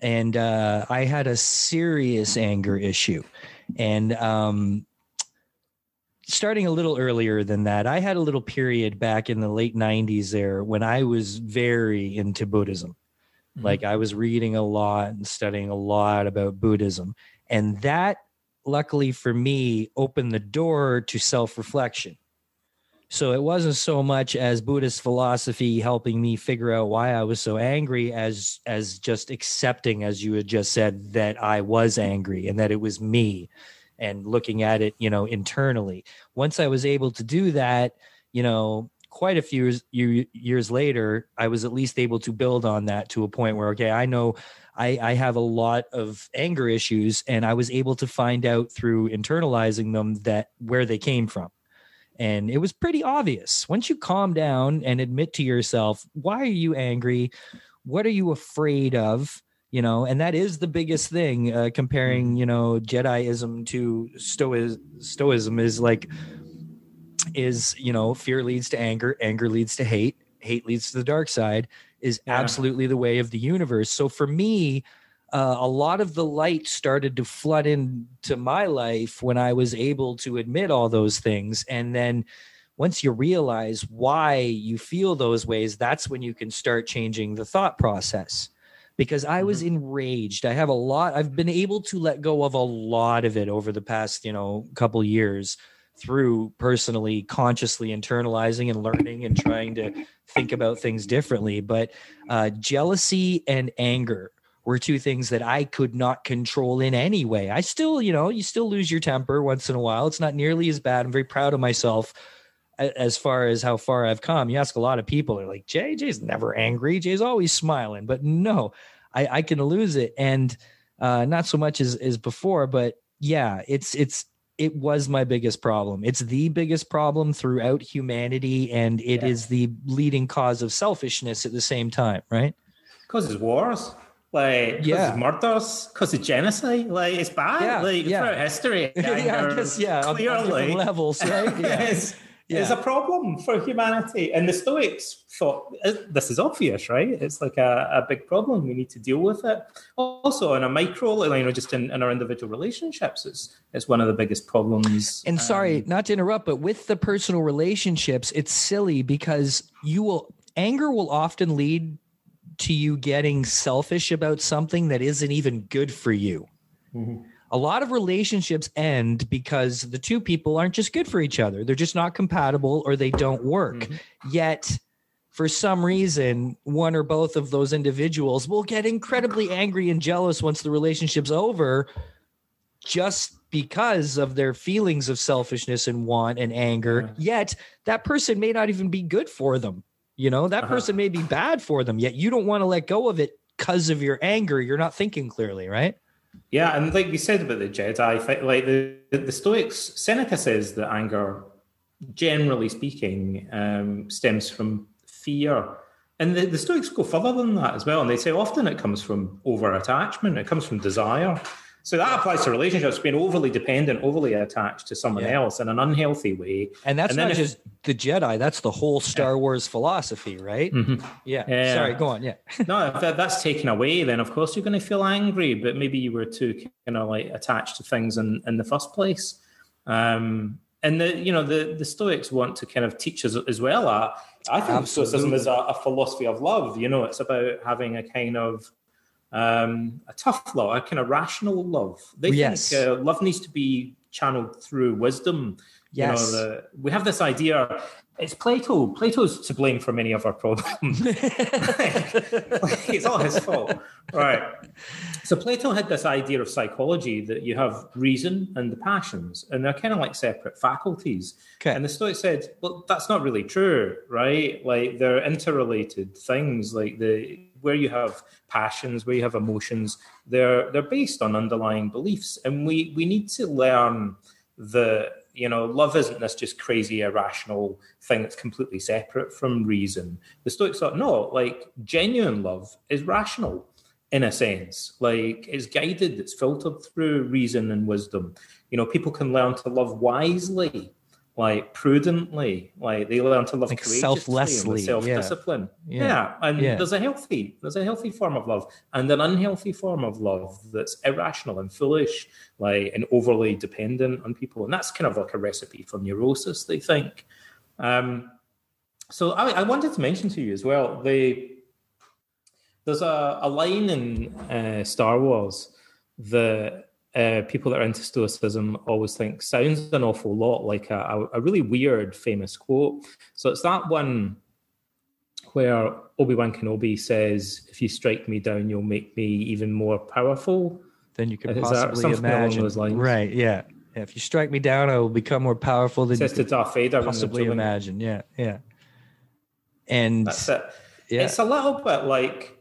and uh, I had a serious anger issue, and um, starting a little earlier than that, I had a little period back in the late 90s there when I was very into Buddhism. Mm-hmm. Like I was reading a lot and studying a lot about Buddhism. And that, luckily for me, opened the door to self reflection. So it wasn't so much as Buddhist philosophy helping me figure out why I was so angry as as just accepting, as you had just said, that I was angry and that it was me and looking at it, you know, internally. Once I was able to do that, you know, quite a few years, years later, I was at least able to build on that to a point where, okay, I know I, I have a lot of anger issues, and I was able to find out through internalizing them that where they came from. And it was pretty obvious. Once you calm down and admit to yourself, why are you angry? What are you afraid of? You know, and that is the biggest thing. Uh, comparing, you know, Jediism to Stoic- Stoicism is like, is you know, fear leads to anger, anger leads to hate, hate leads to the dark side. Is Yeah. absolutely the way of the universe. So for me, uh, a lot of the light started to flood into my life when I was able to admit all those things. And then once you realize why you feel those ways, that's when you can start changing the thought process. Because I was enraged. I have a lot, I've been able to let go of a lot of it over the past, you know, couple years through personally consciously internalizing and learning and trying to think about things differently. But uh, jealousy and anger were two things that I could not control in any way. I still, you know, you still lose your temper once in a while. It's not nearly as bad. I'm very proud of myself as far as how far I've come. You ask a lot of people, they're like, Jay, Jay's never angry. Jay's always smiling. But no, I, I can lose it. And uh, not so much as, as before, but yeah, it's, it's, it was my biggest problem. It's the biggest problem throughout humanity, and it is Yeah. the leading cause of selfishness at the same time, right? causes wars, like Yeah. causes murders, causes genocide. Like it's bad. Yeah, like yeah. throughout history, yeah, I guess yeah, on- on clearly levels, right? Yeah. is, Yeah. is a problem for humanity. And the Stoics thought "Uh, this is obvious, right? It's like a, a big problem. We need to deal with it. Also, on a micro, you know, just in, in our individual relationships, it's it's one of the biggest problems. And sorry, Um, not to interrupt, but with the personal relationships, it's silly because you will anger will often lead to you getting selfish about something that isn't even good for you. Mhm. A lot of relationships end because the two people aren't just good for each other. They're just not compatible or they don't work. Yet for some reason, one or both of those individuals will get incredibly angry and jealous once the relationship's over just because of their feelings of selfishness and want and anger. Yet that person may not even be good for them. You know, that Uh-huh. person may be bad for them, yet you don't want to let go of it because of your anger. You're not thinking clearly, right? Yeah, and like we said about the Jedi, like the the Stoics, Seneca says that anger, generally speaking, um, stems from fear, and the, the Stoics go further than that as well, and they say often it comes from over attachment, it comes from desire. So that applies to relationships, being overly dependent, overly attached to someone Yeah. else in an unhealthy way. And that's And not if- just the Jedi, that's the whole Star Wars philosophy, right? Mhm. Yeah. Yeah. Sorry, go on. Yeah. no, if that, that's taken away, then of course you're going to feel angry. But maybe you were too kind of like attached to things in, in the first place. Um, and the you know the the Stoics want to kind of teach us as well. Uh, I think Stoicism is a, a philosophy of love. You know, it's about having a kind of um, a tough love, a kind of rational love. They Yes. think uh, love needs to be channeled through wisdom. Yes. You know, the, we have this idea. It's Plato. Plato's to blame for many of our problems. it's all his fault. Right. So Plato had this idea of psychology that you have reason and the passions, and they're kind of like separate faculties. Okay. And the Stoics said, well, that's not really true, right? Like they're interrelated things. Like the where you have passions, where you have emotions, they're they're based on underlying beliefs. And we we need to learn that you know love isn't this just crazy irrational thing that's completely separate from reason. The stoics thought no like genuine love is rational in a sense. Like it's guided it's filtered through reason and wisdom. You know people can learn to love wisely like prudently like they learn to love Like selflessly, self-discipline Yeah. yeah, and Yeah. there's a healthy there's a healthy form of love and an unhealthy form of love that's irrational and foolish like and overly dependent on people and that's kind of like a recipe for neurosis they think um so i, I wanted to mention to you as well the there's a, a line in uh, star wars that uh, people that are into stoicism always think sounds an awful lot like a, a, really weird famous quote so it's that one where Obi-Wan Kenobi says, if you strike me down, you'll make me even more powerful. Then you could Is possibly imagine. those lines? Right. Yeah. yeah. If you strike me down, I will become more powerful than Says you to Darth Vader. could possibly imagine. Yeah. Yeah. And That's it. yeah, It's a little bit like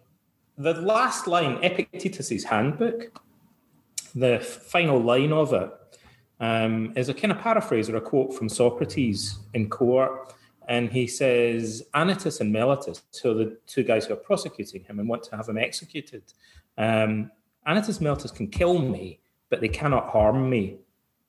the last line, Epictetus's handbook, the final line of it um, is a kind of paraphrase or a quote from Socrates in court. And he says, Anytus and Meletus, so the two guys who are prosecuting him and want to have him executed, um, Anytus and Meletus can kill me, but they cannot harm me.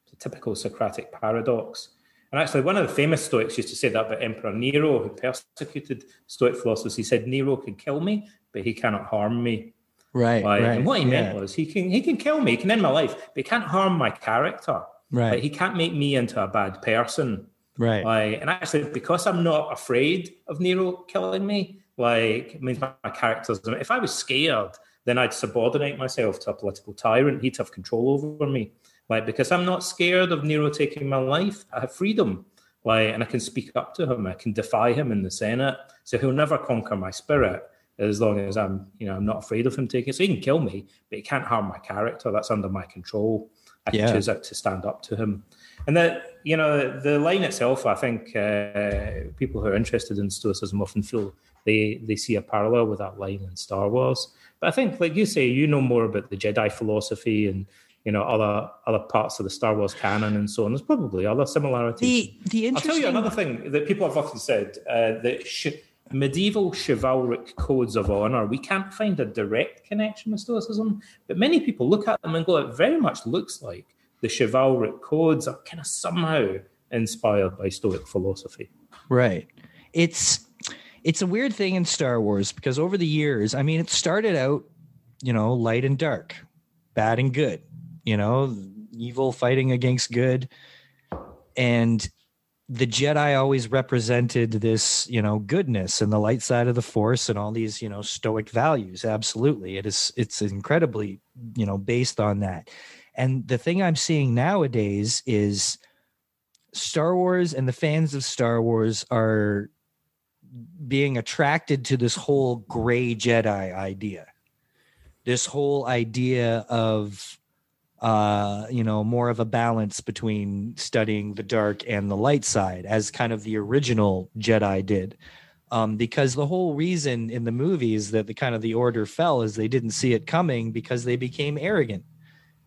It's a typical Socratic paradox. And actually, one of the famous Stoics used to say that about Emperor Nero, who persecuted Stoic philosophers. He said, Nero can kill me, but he cannot harm me. Right, Like, right. And what he yeah, meant was he can he can kill me, he can end my life, but he can't harm my character. right, Like, he can't make me into a bad person. right. Like, and actually, because I'm not afraid of Nero killing me, like, it means my, my character's. If I was scared, then I'd subordinate myself to a political tyrant. He'd have control over me. Like, because I'm not scared of Nero taking my life, I have freedom. Like, and I can speak up to him. I can defy him in the Senate. So he'll never conquer my spirit as long as I'm, you know, I'm not afraid of him taking. So he can kill me, but he can't harm my character. That's under my control. I can Yeah. choose out to stand up to him. And that, you know, the line itself, I think uh, people who are interested in Stoicism often feel they, they see a parallel with that line in Star Wars. But I think, like you say, you know more about the Jedi philosophy and, you know, other other parts of the Star Wars canon and so on. There's probably other similarities. The the I'll tell you another thing that people have often said uh, that sh- medieval chivalric codes of honor, we can't find a direct connection with Stoicism, but many people look at them and go, it very much looks like the chivalric codes are kind of somehow inspired by Stoic philosophy. Right. It's it's a weird thing in Star Wars because over the years, I mean, it started out, you know, light and dark, bad and good, you know, evil fighting against good. And the Jedi always represented this, you know, goodness and the light side of the force and all these, you know, stoic values. Absolutely. It is it's incredibly, you know, based on that. And the thing I'm seeing nowadays is Star Wars and the fans of Star Wars are being attracted to this whole gray Jedi idea. This whole idea of uh you know more of a balance between studying the dark and the light side as kind of the original Jedi did. Um, because the whole reason in the movies that the kind of the order fell is they didn't see it coming because they became arrogant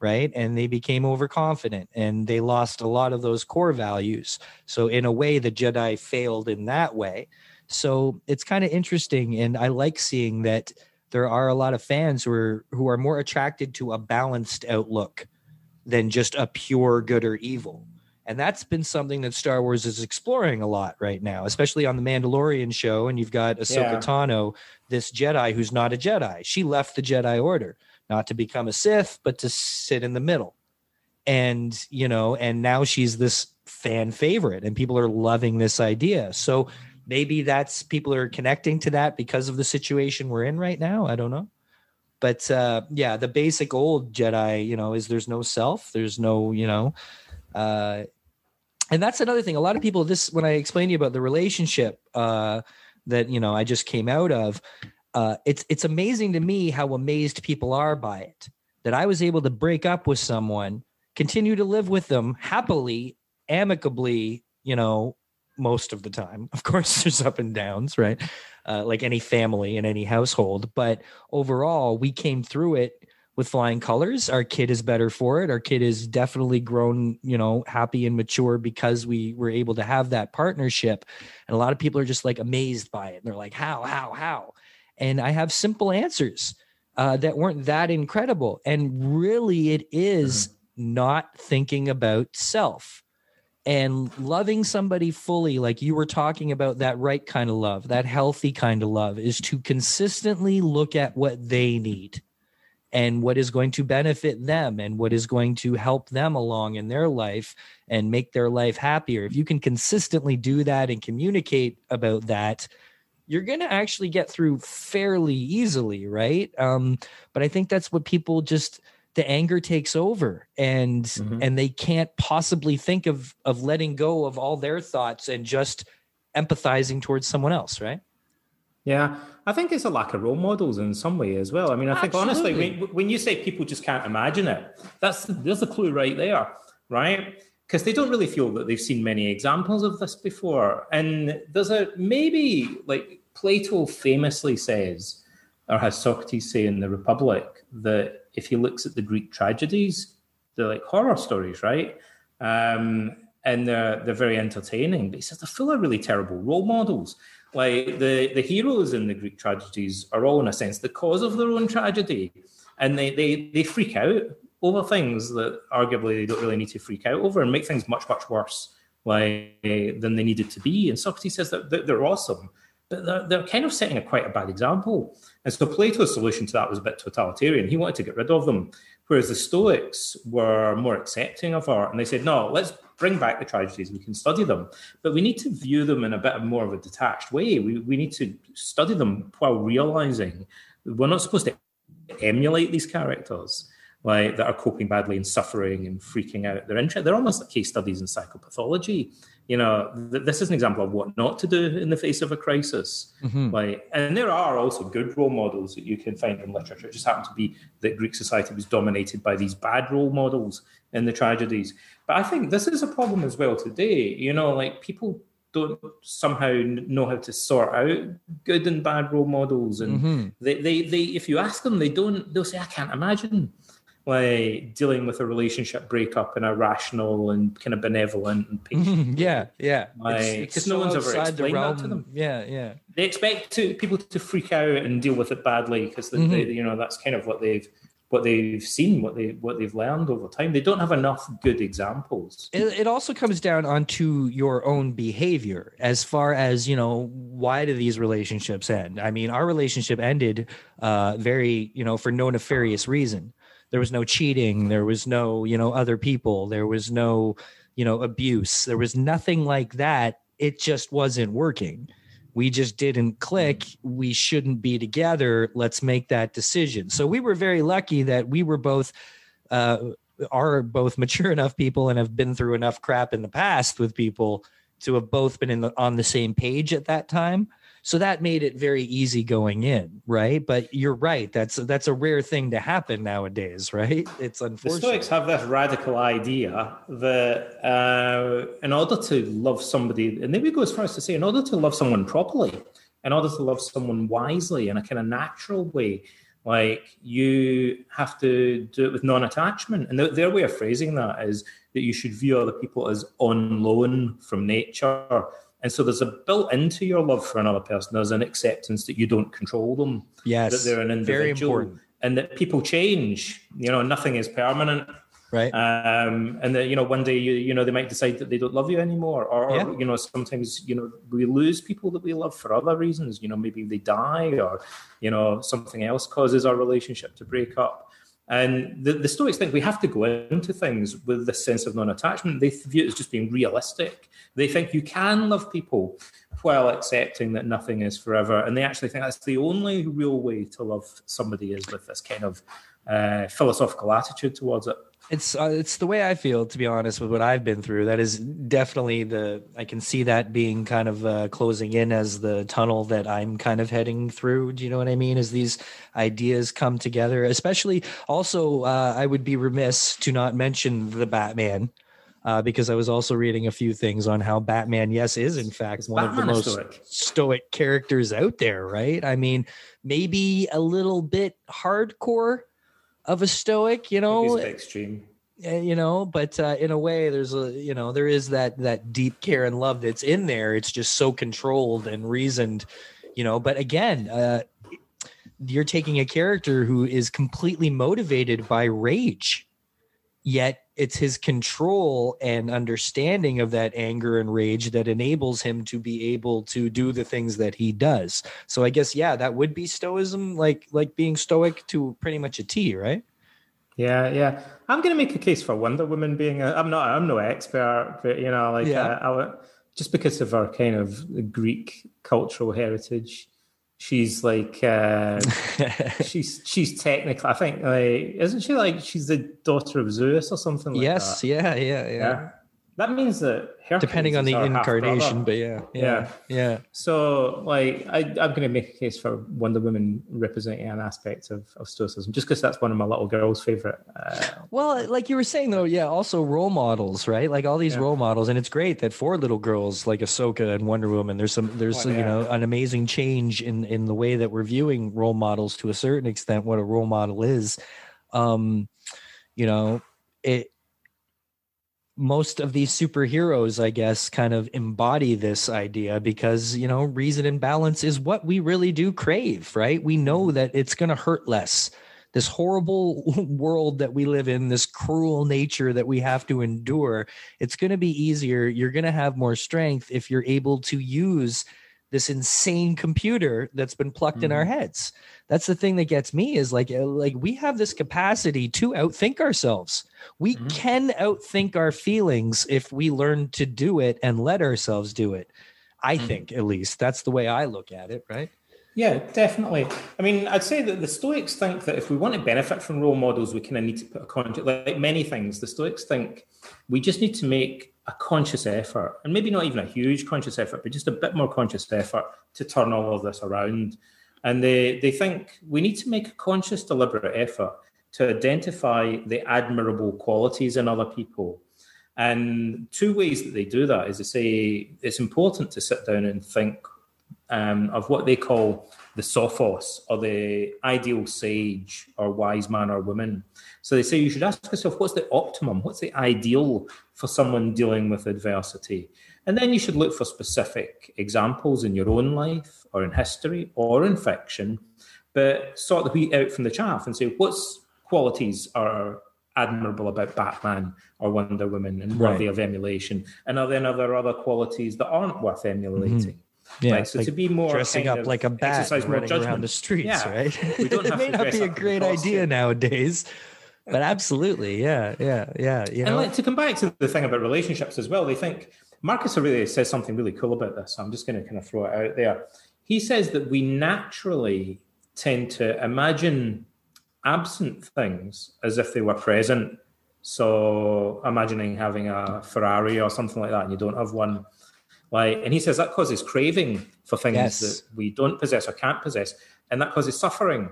right? And they became overconfident and they lost a lot of those core values. So, in a way, the Jedi failed in that way. So, it's kind of interesting. And I like seeing that there are a lot of fans who are, who are more attracted to a balanced outlook than just a pure good or evil. And that's been something that Star Wars is exploring a lot right now, especially on the Mandalorian show. And you've got Ahsoka Yeah. Tano, this Jedi who's not a Jedi. She left the Jedi Order not to become a Sith, but to sit in the middle. And, you know, and now she's this fan favorite and people are loving this idea. So maybe that's people are connecting to that because of the situation we're in right now. I don't know. But uh yeah, the basic old Jedi, you know, is there's no self, there's no, you know, uh and that's another thing. A lot of people this when I explain to you about the relationship uh that, you know, I just came out of, uh, it's it's amazing to me how amazed people are by it that I was able to break up with someone, continue to live with them happily, amicably, you know, most of the time. Of course, there's up and downs, right? Uh, like any family in any household, but overall, we came through it with flying colors. Our kid is better for it. Our kid is definitely grown, you know, happy and mature because we were able to have that partnership. And a lot of people are just like amazed by it. And they're like, how, how, how? and I have simple answers uh, that weren't that incredible. And really, it is not thinking about self and loving somebody fully, like you were talking about that right kind of love, that healthy kind of love, is to consistently look at what they need and what is going to benefit them and what is going to help them along in their life and make their life happier. If you can consistently do that and communicate about that, you're going to actually get through fairly easily, right? Um, but I think that's what people just the anger takes over and Mhm. and they can't possibly think of of letting go of all their thoughts and just empathizing towards someone else, right? Yeah, I think it's a lack of role models in some way as well. I mean, I think honestly, when, when you say people just can't imagine it, that's there's a clue right there, right? Because they don't really feel that they've seen many examples of this before, and there's a maybe like Plato famously says, or has Socrates say in the Republic, that if he looks at the Greek tragedies, they're like horror stories, right? Um, and they're they're very entertaining. But he says they're full of really terrible role models. Like the the heroes in the Greek tragedies are all, in a sense, the cause of their own tragedy, and they they they freak out over things that arguably they don't really need to freak out over and make things much much worse like than they needed to be. And Socrates says that they're awesome, but they're, they're kind of setting a quite a bad example. And so Plato's solution to that was a bit totalitarian. He wanted to get rid of them, whereas the Stoics were more accepting of art. And they said, no, let's bring back the tragedies. We can study them, but we need to view them in a bit more of a detached way. We, we need to study them while realizing we're not supposed to emulate these characters like that are coping badly and suffering and freaking out. They're inter- they're almost like case studies in psychopathology. You know, th- this is an example of what not to do in the face of a crisis. Mm-hmm. Like, and there are also good role models that you can find in literature. It just happened to be that Greek society was dominated by these bad role models in the tragedies. But I think this is a problem as well today. You know, like people don't somehow know how to sort out good and bad role models and mm-hmm. they, they they if you ask them they don't they'll say i can't imagine like dealing with a relationship breakup in a rational and kind of benevolent and patient. yeah, yeah. Because no one's ever explained that to them. Yeah, yeah. They expect to, people to freak out and deal with it badly because mm-hmm. you know that's kind of what they've what they've seen, what they what they've learned over time. They don't have enough good examples. It, it, also comes down onto your own behavior, as far as you know. Why do these relationships end? I mean, our relationship ended uh, very, you know, for no nefarious reason there was no cheating there was no you know other people there was no you know abuse there was nothing like that. It just wasn't working. We just didn't click. We shouldn't be together. Let's make that decision. So we were very lucky that we were both uh, are both mature enough people and have been through enough crap in the past with people to have both been in the, on the same page at that time so that made it very easy going in, right? But you're right. That's that's a rare thing to happen nowadays, right? It's unfortunate. The Stoics have this radical idea that uh, in order to love somebody, and maybe go as far as to say, in order to love someone properly, in order to love someone wisely in a kind of natural way, like you have to do it with non-attachment. And their way of phrasing that is that you should view other people as on loan from nature and so there's a built into your love for another person, there's an acceptance that you don't control them. Yes. That they're an individual. And that people change. You know, nothing is permanent. Right. Um, and that, you know, one day you you know, they might decide that they don't love you anymore. Or, yeah. you know, sometimes, you know, we lose people that we love for other reasons. You know, maybe they die or, you know, something else causes our relationship to break up. And the, the Stoics think we have to go into things with this sense of non attachment. They view it as just being realistic. They think you can love people while accepting that nothing is forever. And they actually think that's the only real way to love somebody is with this kind of uh, philosophical attitude towards it. It's uh, it's the way I feel, to be honest, with what I've been through. That is definitely the I can see that being kind of uh, closing in as the tunnel that I'm kind of heading through. Do you know what I mean? As these ideas come together, especially also, uh, I would be remiss to not mention the Batman. Uh, because I was also reading a few things on how Batman, yes, is in fact one Batman of the most stoic. stoic characters out there, right? I mean, maybe a little bit hardcore of a stoic, you know, extreme. Eh, you know, but uh, in a way, there's a you know there is that that deep care and love that's in there. It's just so controlled and reasoned, you know. But again, uh, you're taking a character who is completely motivated by rage, yet it's his control and understanding of that anger and rage that enables him to be able to do the things that he does. So I guess yeah, that would be stoicism, like like being stoic to pretty much a T, right? Yeah, yeah. I'm going to make a case for Wonder Woman being. A, I'm not. I'm no expert, but you know, like yeah. uh, I, just because of her kind of Greek cultural heritage, she's like uh, she's she's technically I think like isn't she like she's the daughter of Zeus or something like yes, that? yeah, yeah, yeah, yeah. That means that depending on the incarnation, but yeah, yeah, yeah, yeah. So, like, I, am going to make a case for Wonder Woman representing an aspect of, of Stoicism, just because that's one of my little girl's favorite. Uh, well, like you were saying though, yeah, also role models, right? Like all these yeah. role models, and it's great that for little girls like Ahsoka and Wonder Woman, there's some, there's yeah. you know, an amazing change in in the way that we're viewing role models to a certain extent. What a role model is, um, you know, it most of these superheroes, I guess, kind of embody this idea because, you know, reason and balance is what we really do crave, right? We know mm-hmm. that it's going to hurt less. This horrible world that we live in, this cruel nature that we have to endure, it's going to be easier. You're going to have more strength if you're able to use this insane computer that's been plucked mm-hmm. in our mm-hmm. heads. That's the thing that gets me is like uh, like we have this capacity to outthink ourselves. We mm-hmm. can outthink our feelings if we learn to do it and let ourselves do it. I mm-hmm. think at least that's the way I look at it, right? Yeah, definitely. I mean, I'd say that the Stoics think that if we want to benefit from role models, we kind of need to put a conscious, like many things, the Stoics think we just need to make a conscious effort, and maybe not even a huge conscious effort, but just a bit more conscious effort to turn all of this around. And they, they think we need to make a conscious, deliberate effort to identify the admirable qualities in other people. And two ways that they do that is to say it's important to sit down and think um, of what they call the sophos or the ideal sage or wise man or woman. So they say you should ask yourself what's the optimum, what's the ideal for someone dealing with adversity. And then you should look for specific examples in your own life or in history or in fiction, but sort the wheat out from the chaff and say what's qualities are admirable about Batman or Wonder Woman and worthy right. of emulation, and are there other other qualities that aren't worth emulating? Mm-hmm. Yeah, right? so like to be more dressing up like a bat running around the streets, yeah. right? it may not be a great idea nowadays, but absolutely, yeah, yeah, yeah. You and like, to come back to the thing about relationships as well, they think Marcus Aurelius says something really cool about this. So I'm just going to kind of throw it out there. He says that we naturally tend to imagine absent things as if they were present. So imagining having a Ferrari or something like that, and you don't have one like, and he says that causes craving for things yes. that we don't possess or can't possess, and that causes suffering.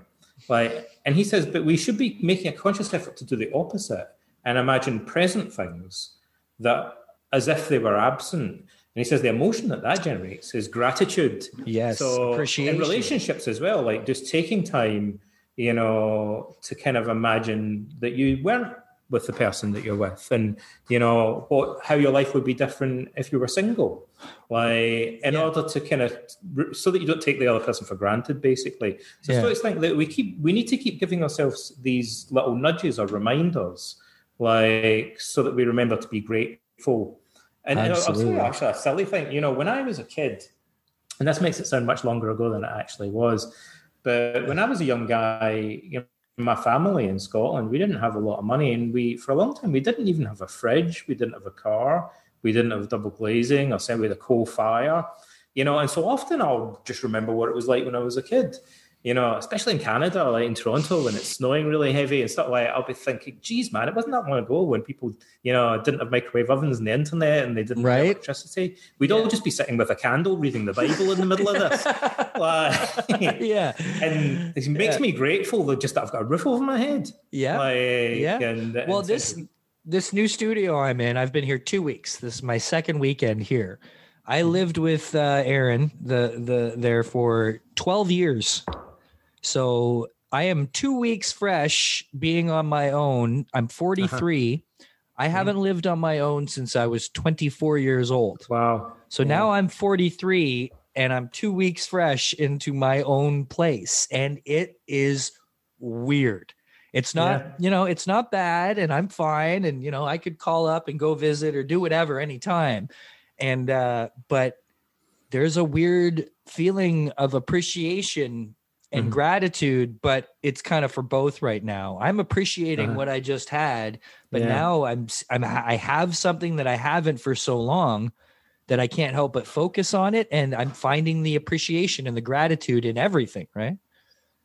Like, and he says, but we should be making a conscious effort to do the opposite and imagine present things that as if they were absent. And he says the emotion that that generates is gratitude. Yes, so appreciation. In relationships as well, like just taking time, you know, to kind of imagine that you weren't with the person that you're with and you know what how your life would be different if you were single like in yeah. order to kind of so that you don't take the other person for granted basically so yeah. it's think that we keep we need to keep giving ourselves these little nudges or reminders like so that we remember to be grateful and I'll tell you actually a silly thing you know when i was a kid and this makes it sound much longer ago than it actually was but when i was a young guy you know my family in Scotland, we didn't have a lot of money, and we for a long time we didn't even have a fridge, we didn't have a car, we didn't have double glazing, or same with a coal fire, you know. And so often I'll just remember what it was like when I was a kid, you know, especially in Canada, like in Toronto, when it's snowing really heavy and stuff like I'll be thinking, geez, man, it wasn't that long ago when people, you know, didn't have microwave ovens and the internet and they didn't right. have electricity. We'd yeah. all just be sitting with a candle reading the Bible in the middle of this. like, yeah. And it makes yeah. me grateful that just that I've got a roof over my head. Yeah. Like, yeah. And, well, and this this new studio I'm in, I've been here two weeks. This is my second weekend here. I lived with uh, Aaron the the there for 12 years. So I am two weeks fresh being on my own. I'm 43. Uh-huh. I mm-hmm. haven't lived on my own since I was 24 years old. Wow. So yeah. now I'm 43 and I'm two weeks fresh into my own place. And it is weird. It's not, yeah. you know, it's not bad and I'm fine. And, you know, I could call up and go visit or do whatever anytime. And, uh, but there's a weird feeling of appreciation and mm-hmm. gratitude but it's kind of for both right now i'm appreciating uh-huh. what i just had but yeah. now i'm i'm i have something that i haven't for so long that i can't help but focus on it and i'm finding the appreciation and the gratitude in everything right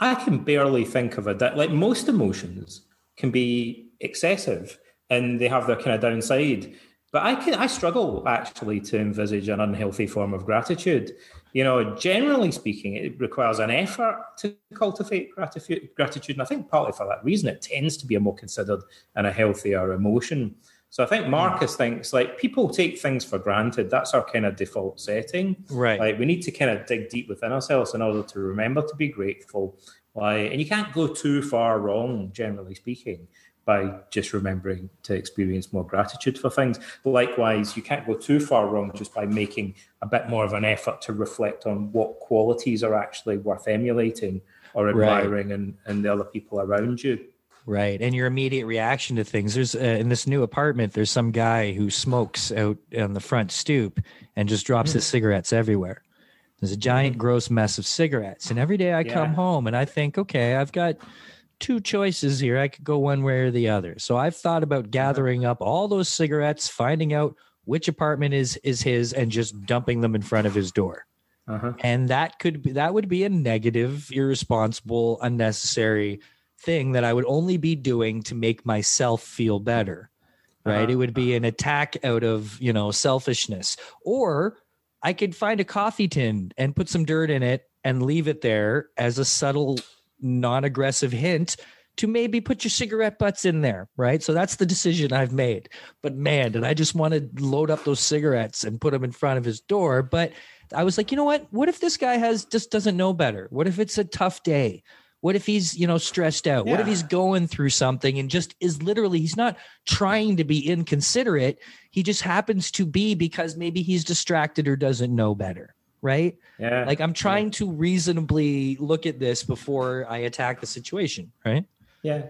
i can barely think of that like most emotions can be excessive and they have their kind of downside But I can I struggle actually to envisage an unhealthy form of gratitude. You know, generally speaking, it requires an effort to cultivate gratitude. Gratitude, and I think partly for that reason, it tends to be a more considered and a healthier emotion. So I think hmm. Marcus thinks like people take things for granted. That's our kind of default setting. Right. Like we need to kind of dig deep within ourselves in order to remember to be grateful. Like, and you can't go too far wrong, generally speaking by just remembering to experience more gratitude for things. But likewise, you can't go too far wrong just by making a bit more of an effort to reflect on what qualities are actually worth emulating or admiring right. and, in the other people around you. Right. And your immediate reaction to things. There's uh, in this new apartment, there's some guy who smokes out on the front stoop and just drops mm. his cigarettes everywhere. There's a giant, gross mess of cigarettes. And every day I yeah. come home and I think, okay, I've got two choices here. I could go one way or the other. So I've thought about gathering up all those cigarettes, finding out which apartment is is his, and just dumping them in front of his door. Uh-huh. And that could be that would be a negative, irresponsible, unnecessary thing that I would only be doing to make myself feel better. Right? Uh-huh. It would be an attack out of, you know, selfishness. Or I could find a coffee tin and put some dirt in it and leave it there as a subtle non-aggressive hint to maybe put your cigarette butts in there, right? So that's the decision I've made. But man, did I just want to load up those cigarettes and put them in front of his door? But I was like, you know what? What if this guy has just doesn't know better? What if it's a tough day? What if he's, you know, stressed out? Yeah. What if he's going through something and just is literally he's not trying to be inconsiderate. He just happens to be because maybe he's distracted or doesn't know better right? Yeah. Like I'm trying yeah. to reasonably look at this before I attack the situation, right? Yeah.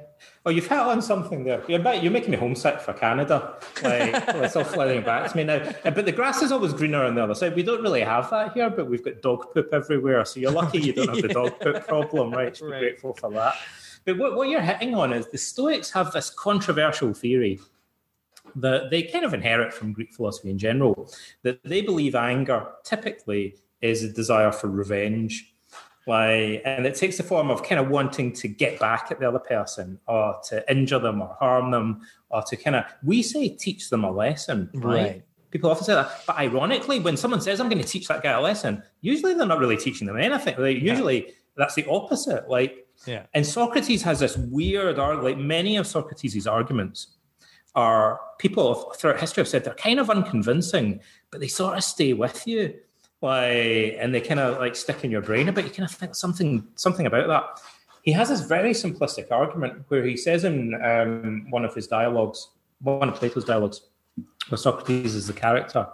Oh, you've hit on something there. You're, you're making me homesick for Canada. Like, it's all flooding back to me now. Uh, but the grass is always greener on the other side. We don't really have that here, but we've got dog poop everywhere. So you're lucky you don't have the dog poop problem, right? Should right. be grateful for that. But what, what you're hitting on is the Stoics have this controversial theory that they kind of inherit from Greek philosophy in general, that they believe anger typically is a desire for revenge. Like, and it takes the form of kind of wanting to get back at the other person or to injure them or harm them or to kind of, we say teach them a lesson, right? right. People often say that. But ironically, when someone says, I'm going to teach that guy a lesson, usually they're not really teaching them anything. Like, usually yeah. that's the opposite. Like, yeah. And Socrates has this weird, argument, like many of Socrates' arguments are people throughout history have said they're kind of unconvincing, but they sort of stay with you like, and they kind of like stick in your brain a bit. You kind of think something something about that. He has this very simplistic argument where he says in um, one of his dialogues, one of Plato's dialogues, where Socrates is the character.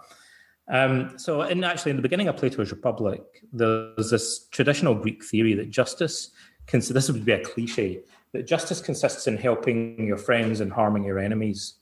Um, so, in actually, in the beginning of Plato's Republic, there's this traditional Greek theory that justice, can, this would be a cliche, that justice consists in helping your friends and harming your enemies.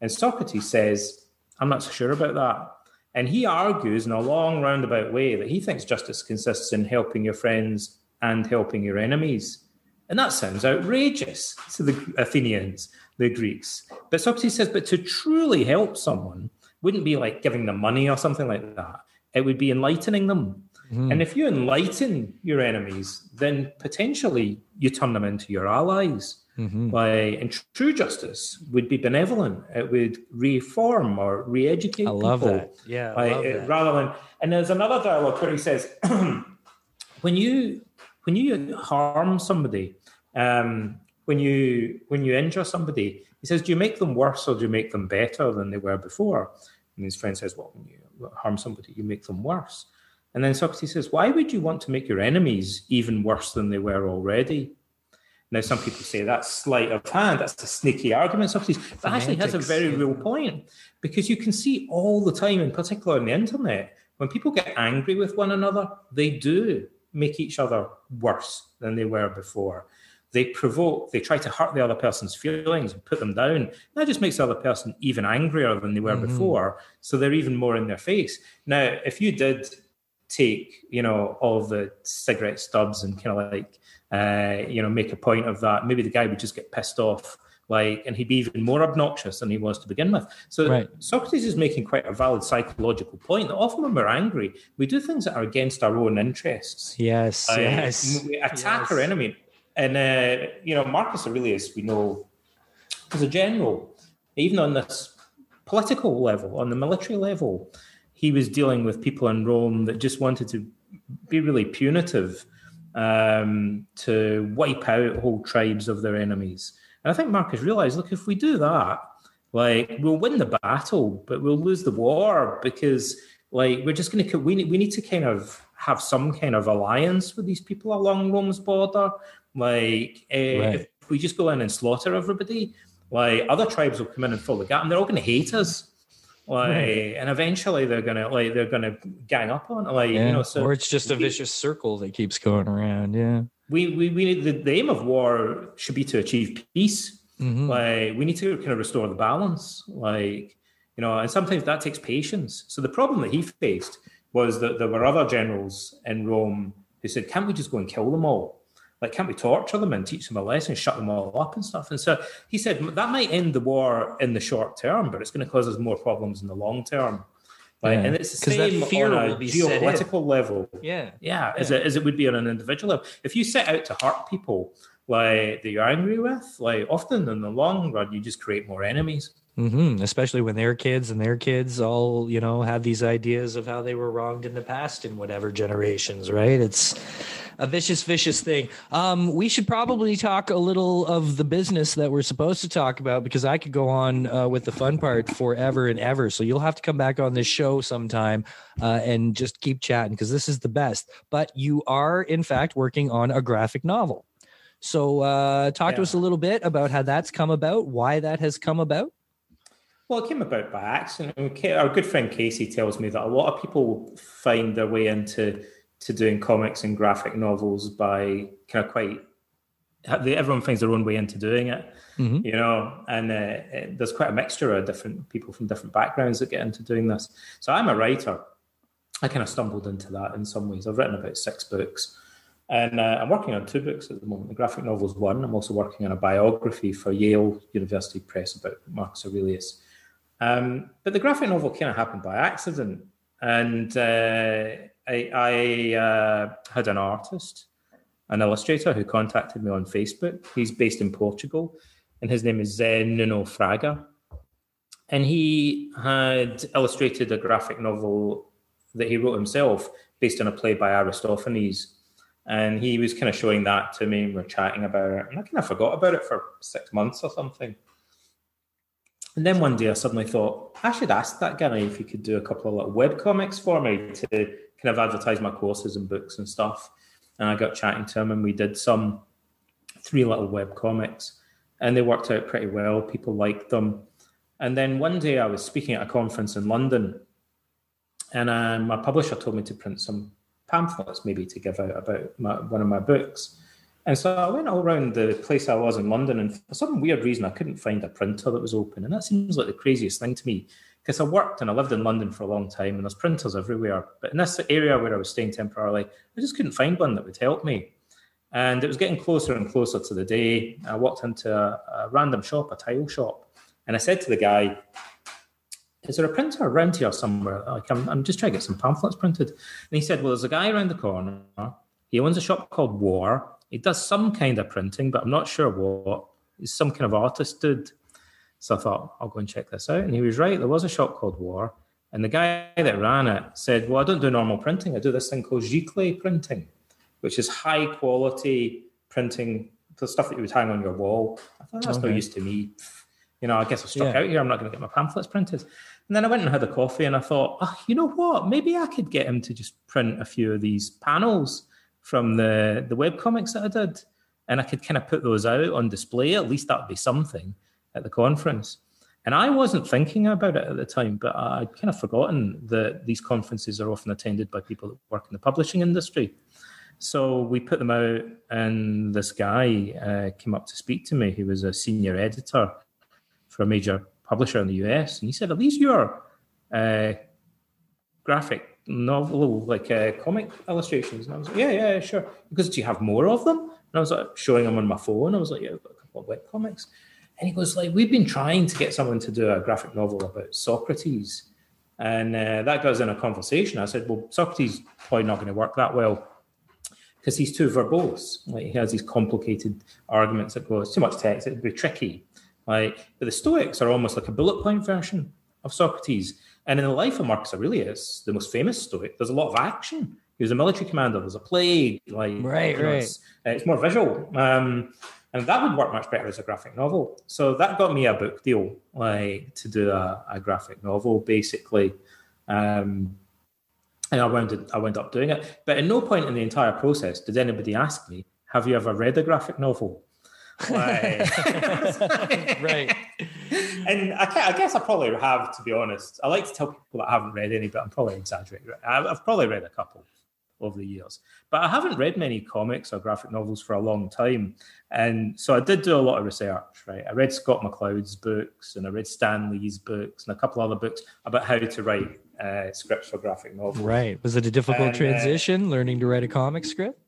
And Socrates says, I'm not so sure about that. And he argues in a long roundabout way that he thinks justice consists in helping your friends and helping your enemies. And that sounds outrageous to the Athenians, the Greeks. But Socrates says, but to truly help someone wouldn't be like giving them money or something like that. It would be enlightening them. Mm. And if you enlighten your enemies, then potentially you turn them into your allies. Mm-hmm. By and true justice would be benevolent. It would reform or re-educate. I love people. that. Yeah, by, love that. rather than. And there's another dialogue where he says, when you when you harm somebody, um, when you when you injure somebody, he says, do you make them worse or do you make them better than they were before? And his friend says, well, when you harm somebody, you make them worse. And then Socrates says, why would you want to make your enemies even worse than they were already? Now, some people say that's sleight of hand, that's a sneaky argument, Socrates, but actually has a very real point because you can see all the time, in particular on the internet, when people get angry with one another, they do make each other worse than they were before. They provoke, they try to hurt the other person's feelings and put them down. That just makes the other person even angrier than they were mm-hmm. before. So they're even more in their face. Now, if you did take, you know, all the cigarette stubs and kind of like uh, you know, make a point of that. Maybe the guy would just get pissed off, like, and he'd be even more obnoxious than he was to begin with. So right. Socrates is making quite a valid psychological point that often when we're angry, we do things that are against our own interests. Yes, uh, yes. We attack yes. our enemy. And, uh, you know, Marcus Aurelius, we know, as a general, even on this political level, on the military level, he was dealing with people in Rome that just wanted to be really punitive um, to wipe out whole tribes of their enemies. And I think Marcus realized, look, if we do that, like we'll win the battle, but we'll lose the war because like we're just going to we need, we need to kind of have some kind of alliance with these people along Rome's border. Like uh, right. if we just go in and slaughter everybody, like other tribes will come in and fill the gap, and they're all going to hate us. Like, right. and eventually they're gonna like they're gonna gang up on it. Like, yeah. you know, so or it's just a vicious circle that keeps going around. Yeah. We we we need the, the aim of war should be to achieve peace. Mm-hmm. Like we need to kind of restore the balance. Like, you know, and sometimes that takes patience. So the problem that he faced was that there were other generals in Rome who said, Can't we just go and kill them all? Like, can't we torture them and teach them a lesson, shut them all up and stuff? And so he said that might end the war in the short term, but it's going to cause us more problems in the long term. Right? yeah. And it's the same fear on a geopolitical level. Yeah. yeah. As, it, as it would be on an individual level. If you set out to hurt people like that you're angry with, like often in the long run, you just create more enemies. Mm-hmm. Especially when their kids and their kids all, you know, have these ideas of how they were wronged in the past in whatever generations, right? It's a vicious, vicious thing. Um, we should probably talk a little of the business that we're supposed to talk about because I could go on uh, with the fun part forever and ever. So you'll have to come back on this show sometime uh, and just keep chatting because this is the best. But you are, in fact, working on a graphic novel. So uh, talk yeah. to us a little bit about how that's come about, why that has come about. Well, it came about by accident. Our good friend Casey tells me that a lot of people find their way into to doing comics and graphic novels by kind of quite. Everyone finds their own way into doing it, mm-hmm. you know, and uh, it, there's quite a mixture of different people from different backgrounds that get into doing this. So I'm a writer. I kind of stumbled into that in some ways. I've written about six books. And uh, I'm working on two books at the moment. The graphic novel is one. I'm also working on a biography for Yale University Press about Marcus Aurelius. Um, but the graphic novel kind of happened by accident. And uh, I, I uh, had an artist, an illustrator who contacted me on Facebook. He's based in Portugal, and his name is Zé Nuno Fraga. And he had illustrated a graphic novel that he wrote himself based on a play by Aristophanes. And he was kind of showing that to me, and we are chatting about it. And I kind of forgot about it for six months or something. And then one day I suddenly thought, I should ask that guy if he could do a couple of little web comics for me to kind of advertise my courses and books and stuff. And I got chatting to him and we did some three little web comics and they worked out pretty well. People liked them. And then one day I was speaking at a conference in London and um, my publisher told me to print some pamphlets maybe to give out about my, one of my books. And so I went all around the place I was in London, and for some weird reason, I couldn't find a printer that was open. And that seems like the craziest thing to me because I worked and I lived in London for a long time, and there's printers everywhere. But in this area where I was staying temporarily, I just couldn't find one that would help me. And it was getting closer and closer to the day. I walked into a, a random shop, a tile shop, and I said to the guy, is there a printer around here somewhere? Like, I'm, I'm just trying to get some pamphlets printed. And he said, well, there's a guy around the corner. He owns a shop called War. He does some kind of printing, but I'm not sure what. He's some kind of artist dude. So I thought, I'll go and check this out. And he was right. There was a shop called War. And the guy that ran it said, Well, I don't do normal printing. I do this thing called giclée printing, which is high quality printing, the stuff that you would hang on your wall. I thought that's okay. no use to me. You know, I guess I'm stuck yeah. out here. I'm not going to get my pamphlets printed. And then I went and had a coffee and I thought, oh, you know what? Maybe I could get him to just print a few of these panels from the the web comics that I did, and I could kind of put those out on display. At least that would be something at the conference. And I wasn't thinking about it at the time, but I'd kind of forgotten that these conferences are often attended by people that work in the publishing industry. So we put them out, and this guy uh, came up to speak to me. He was a senior editor for a major publisher in the US, and he said, "Are these your uh, graphic novel, like uh, comic illustrations. And I was like, yeah, yeah, sure. Because do you have more of them? And I was like showing them on my phone. I was like, yeah, I've got a couple of web comics. And he goes like, we've been trying to get someone to do a graphic novel about Socrates. And uh, that goes in a conversation. I said, well, Socrates probably not going to work that well because he's too verbose. Like he has these complicated arguments that go, it's too much text, it'd be tricky. Like, but the Stoics are almost like a bullet point version of Socrates. And in the life of Marcus Aurelius, the most famous Stoic, there's a lot of action. He was a military commander. There's a plague, like right, know, right. It's, it's, more visual, um, and that would work much better as a graphic novel. So that got me a book deal, like to do a, a graphic novel, basically. Um, and I wound I wound up doing it. But at no point in the entire process did anybody ask me, "Have you ever read a graphic novel?" right. And I, I, guess I probably have, to be honest. I like to tell people that I haven't read any, but I'm probably exaggerating. I've probably read a couple over the years, but I haven't read many comics or graphic novels for a long time. And so I did do a lot of research, right? I read Scott McCloud's books and I read Stan Lee's books and a couple other books about how to write uh, scripts for graphic novels. Right. Was it a difficult and, uh, transition uh, learning to write a comic script?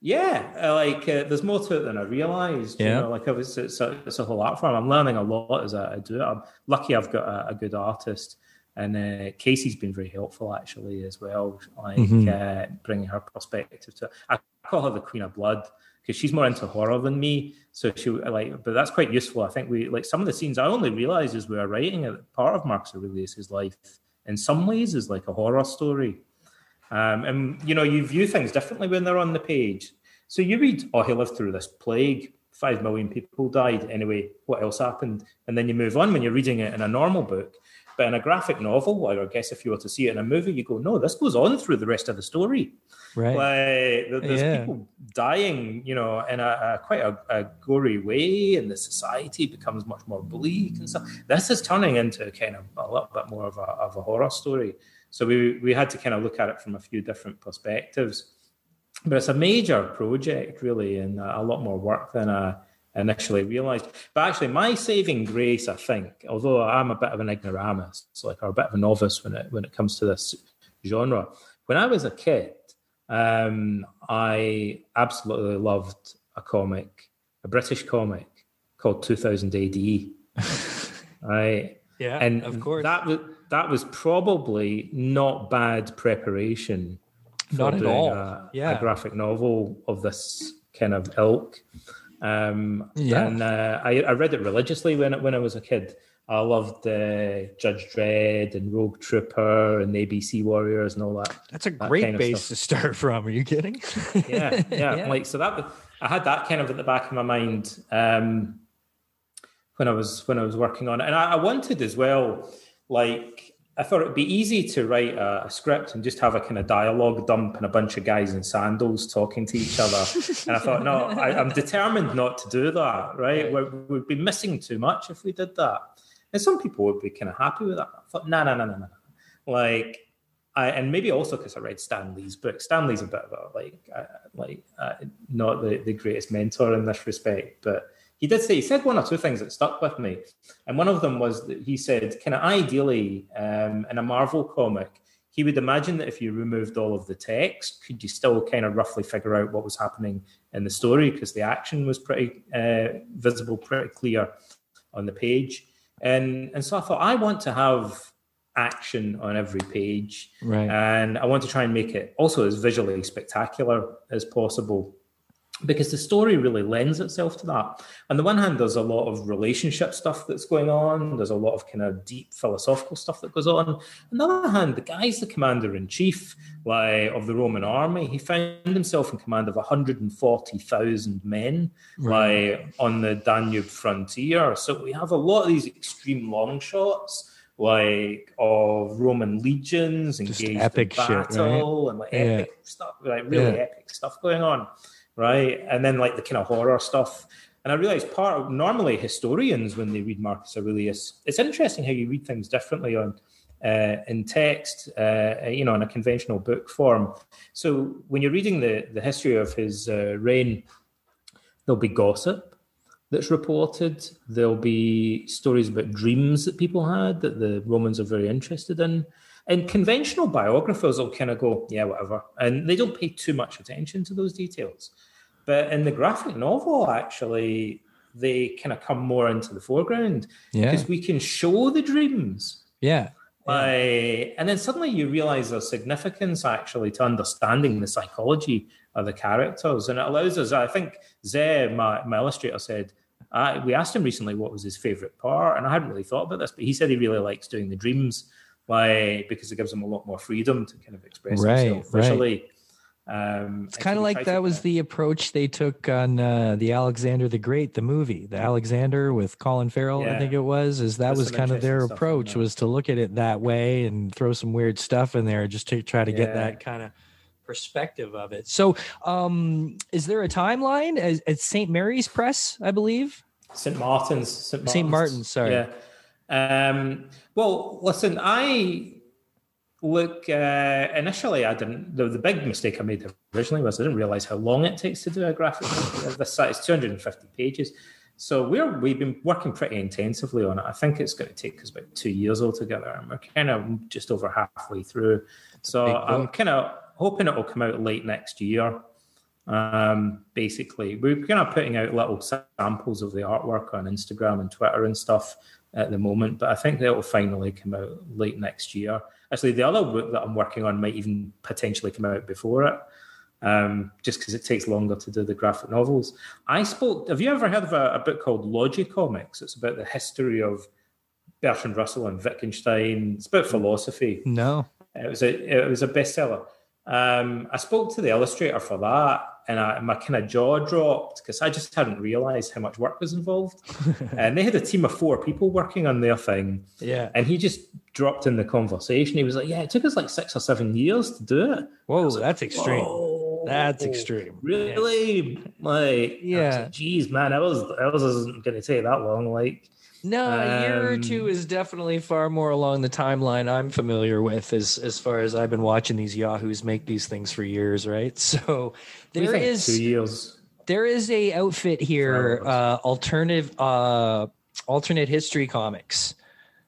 Yeah, uh, like uh, there's more to it than I realized. Yeah, you know, like it's, it's, a, it's a whole art form. I'm learning a lot as I, do it. I'm lucky I've got a, a good artist, and uh, Casey's been very helpful actually as well, like mm-hmm. uh, bringing her perspective to. It. I call her the Queen of Blood because she's more into horror than me. So she like, but that's quite useful. I think we like some of the scenes. I only realized as we were writing it, part of Marcus Aurelius's life in some ways is like a horror story. Um, and you know, you view things differently when they're on the page. So you read, oh, he lived through this plague, five million people died. Anyway, what else happened? And then you move on when you're reading it in a normal book. But in a graphic novel, or I guess if you were to see it in a movie, you go, no, this goes on through the rest of the story. Right. Like, there's yeah. people dying, you know, in a, a quite a, a, gory way, and the society becomes much more bleak and stuff. This is turning into kind of a little bit more of a, of a horror story. So we we had to kind of look at it from a few different perspectives. But it's a major project, really, and a lot more work than I initially realised. But actually, my saving grace, I think, although I'm a bit of an ignoramus, like or a bit of a novice when it when it comes to this genre, when I was a kid, um, I absolutely loved a comic, a British comic called 2000 AD. right? Yeah, and of course. That was that was probably not bad preparation. not at all. A, yeah, a graphic novel of this kind of ilk. Um, yeah. And uh, I, I, read it religiously when when I was a kid. I loved uh, Judge Dredd and Rogue Trooper and ABC Warriors and all that. That's a great base to start from. Are you kidding? yeah, yeah, yeah, Like so that I had that kind of at the back of my mind um, when I was when I was working on it, and I, I wanted as well like I thought it'd be easy to write a, a, script and just have a kind of dialogue dump and a bunch of guys in sandals talking to each other. and I thought, no, I, am determined not to do that. Right? We're, we'd be missing too much if we did that. And some people would be kind of happy with that. I thought, no, no, no, no, no. Like, I, and maybe also because I read Stan Lee's book. Stan Lee's a bit of a like, uh, like uh, not the, the greatest mentor in this respect, but he did say he said one or two things that stuck with me, and one of them was that he said, kind of ideally um, in a Marvel comic, he would imagine that if you removed all of the text, could you still kind of roughly figure out what was happening in the story? Because the action was pretty uh, visible, pretty clear on the page, and and so I thought I want to have action on every page, right. and I want to try and make it also as visually spectacular as possible because the story really lends itself to that. On the one hand, there's a lot of relationship stuff that's going on. There's a lot of kind of deep philosophical stuff that goes on. On the other hand, the guy's the commander in chief like, of the Roman army. He found himself in command of 140,000 men right. like, on the Danube frontier. So we have a lot of these extreme long shots like of Roman legions engaged in battle shit, right? and like epic yeah. stuff, like really yeah. epic stuff going on right? And then like the kind of horror stuff. And I realized part of normally historians when they read Marcus Aurelius, it's interesting how you read things differently on uh, in text, uh, you know, in a conventional book form. So when you're reading the the history of his uh, reign, there'll be gossip that's reported. There'll be stories about dreams that people had that the Romans are very interested in. And conventional biographers will kind of go, yeah, whatever. And they don't pay too much attention to those details. But in the graphic novel, actually, they kind of come more into the foreground yeah. because we can show the dreams. Yeah. Uh, and then suddenly you realize there's significance actually to understanding the psychology of the characters. And it allows us, I think Zé, my, my illustrator, said, I, we asked him recently what was his favorite part, and I hadn't really thought about this, but he said he really likes doing the dreams, like because it gives him a lot more freedom to kind of express Right, himself right. Um, It's kind of like that was kinda- the approach they took on uh, the Alexander the Great, the movie, the Alexander with Colin Farrell, I think it was. Is that There's was kind of their interesting stuff in approach was to look at it that way and throw some weird stuff in there just to try to get that kind of perspective of it. So, um, is there a timeline? As, at St. Mary's Press, I believe. St. Martin's. St. Martin's. Martin's, sorry. Yeah. Um, well, listen, I look, uh, initially, I didn't, the, the big mistake I made originally was I didn't realize how long it takes to do a graphic this size. It's 250 pages. So we're, we've been working pretty intensively on it. I think it's going to take us about two years altogether, and we're kind of just over halfway through. So I'm kind of hoping it will come out late next year. Um, basically, we're kind of putting out little samples of the artwork on Instagram and Twitter and stuff at the moment, but I think that will finally come out late next year. Actually, the other book that I'm working on might even potentially come out before it, um, just because it takes longer to do the graphic novels. I spoke. Have you ever heard of a, a book called Logicomix? It's about the history of Bertrand Russell and Wittgenstein. It's about philosophy. No. It was a it was a bestseller. Um, I spoke to the illustrator for that, and I, my kind of jaw dropped because I just hadn't realised how much work was involved. and they had a team of four people working on their thing, Yeah. and he just dropped in the conversation. He was like, "Yeah, it took us like six or seven years to do it." Whoa, that's extreme. Whoa. That's extreme. Really? Like, Yeah. Geez, man, I was I was isn't going to take that long. Like, No, a year or Um, two is definitely far more along the timeline I'm familiar with as as far as I've been watching these yahoos make these things for years, right? So there is two years. there is a outfit here, uh alternative uh alternate history comics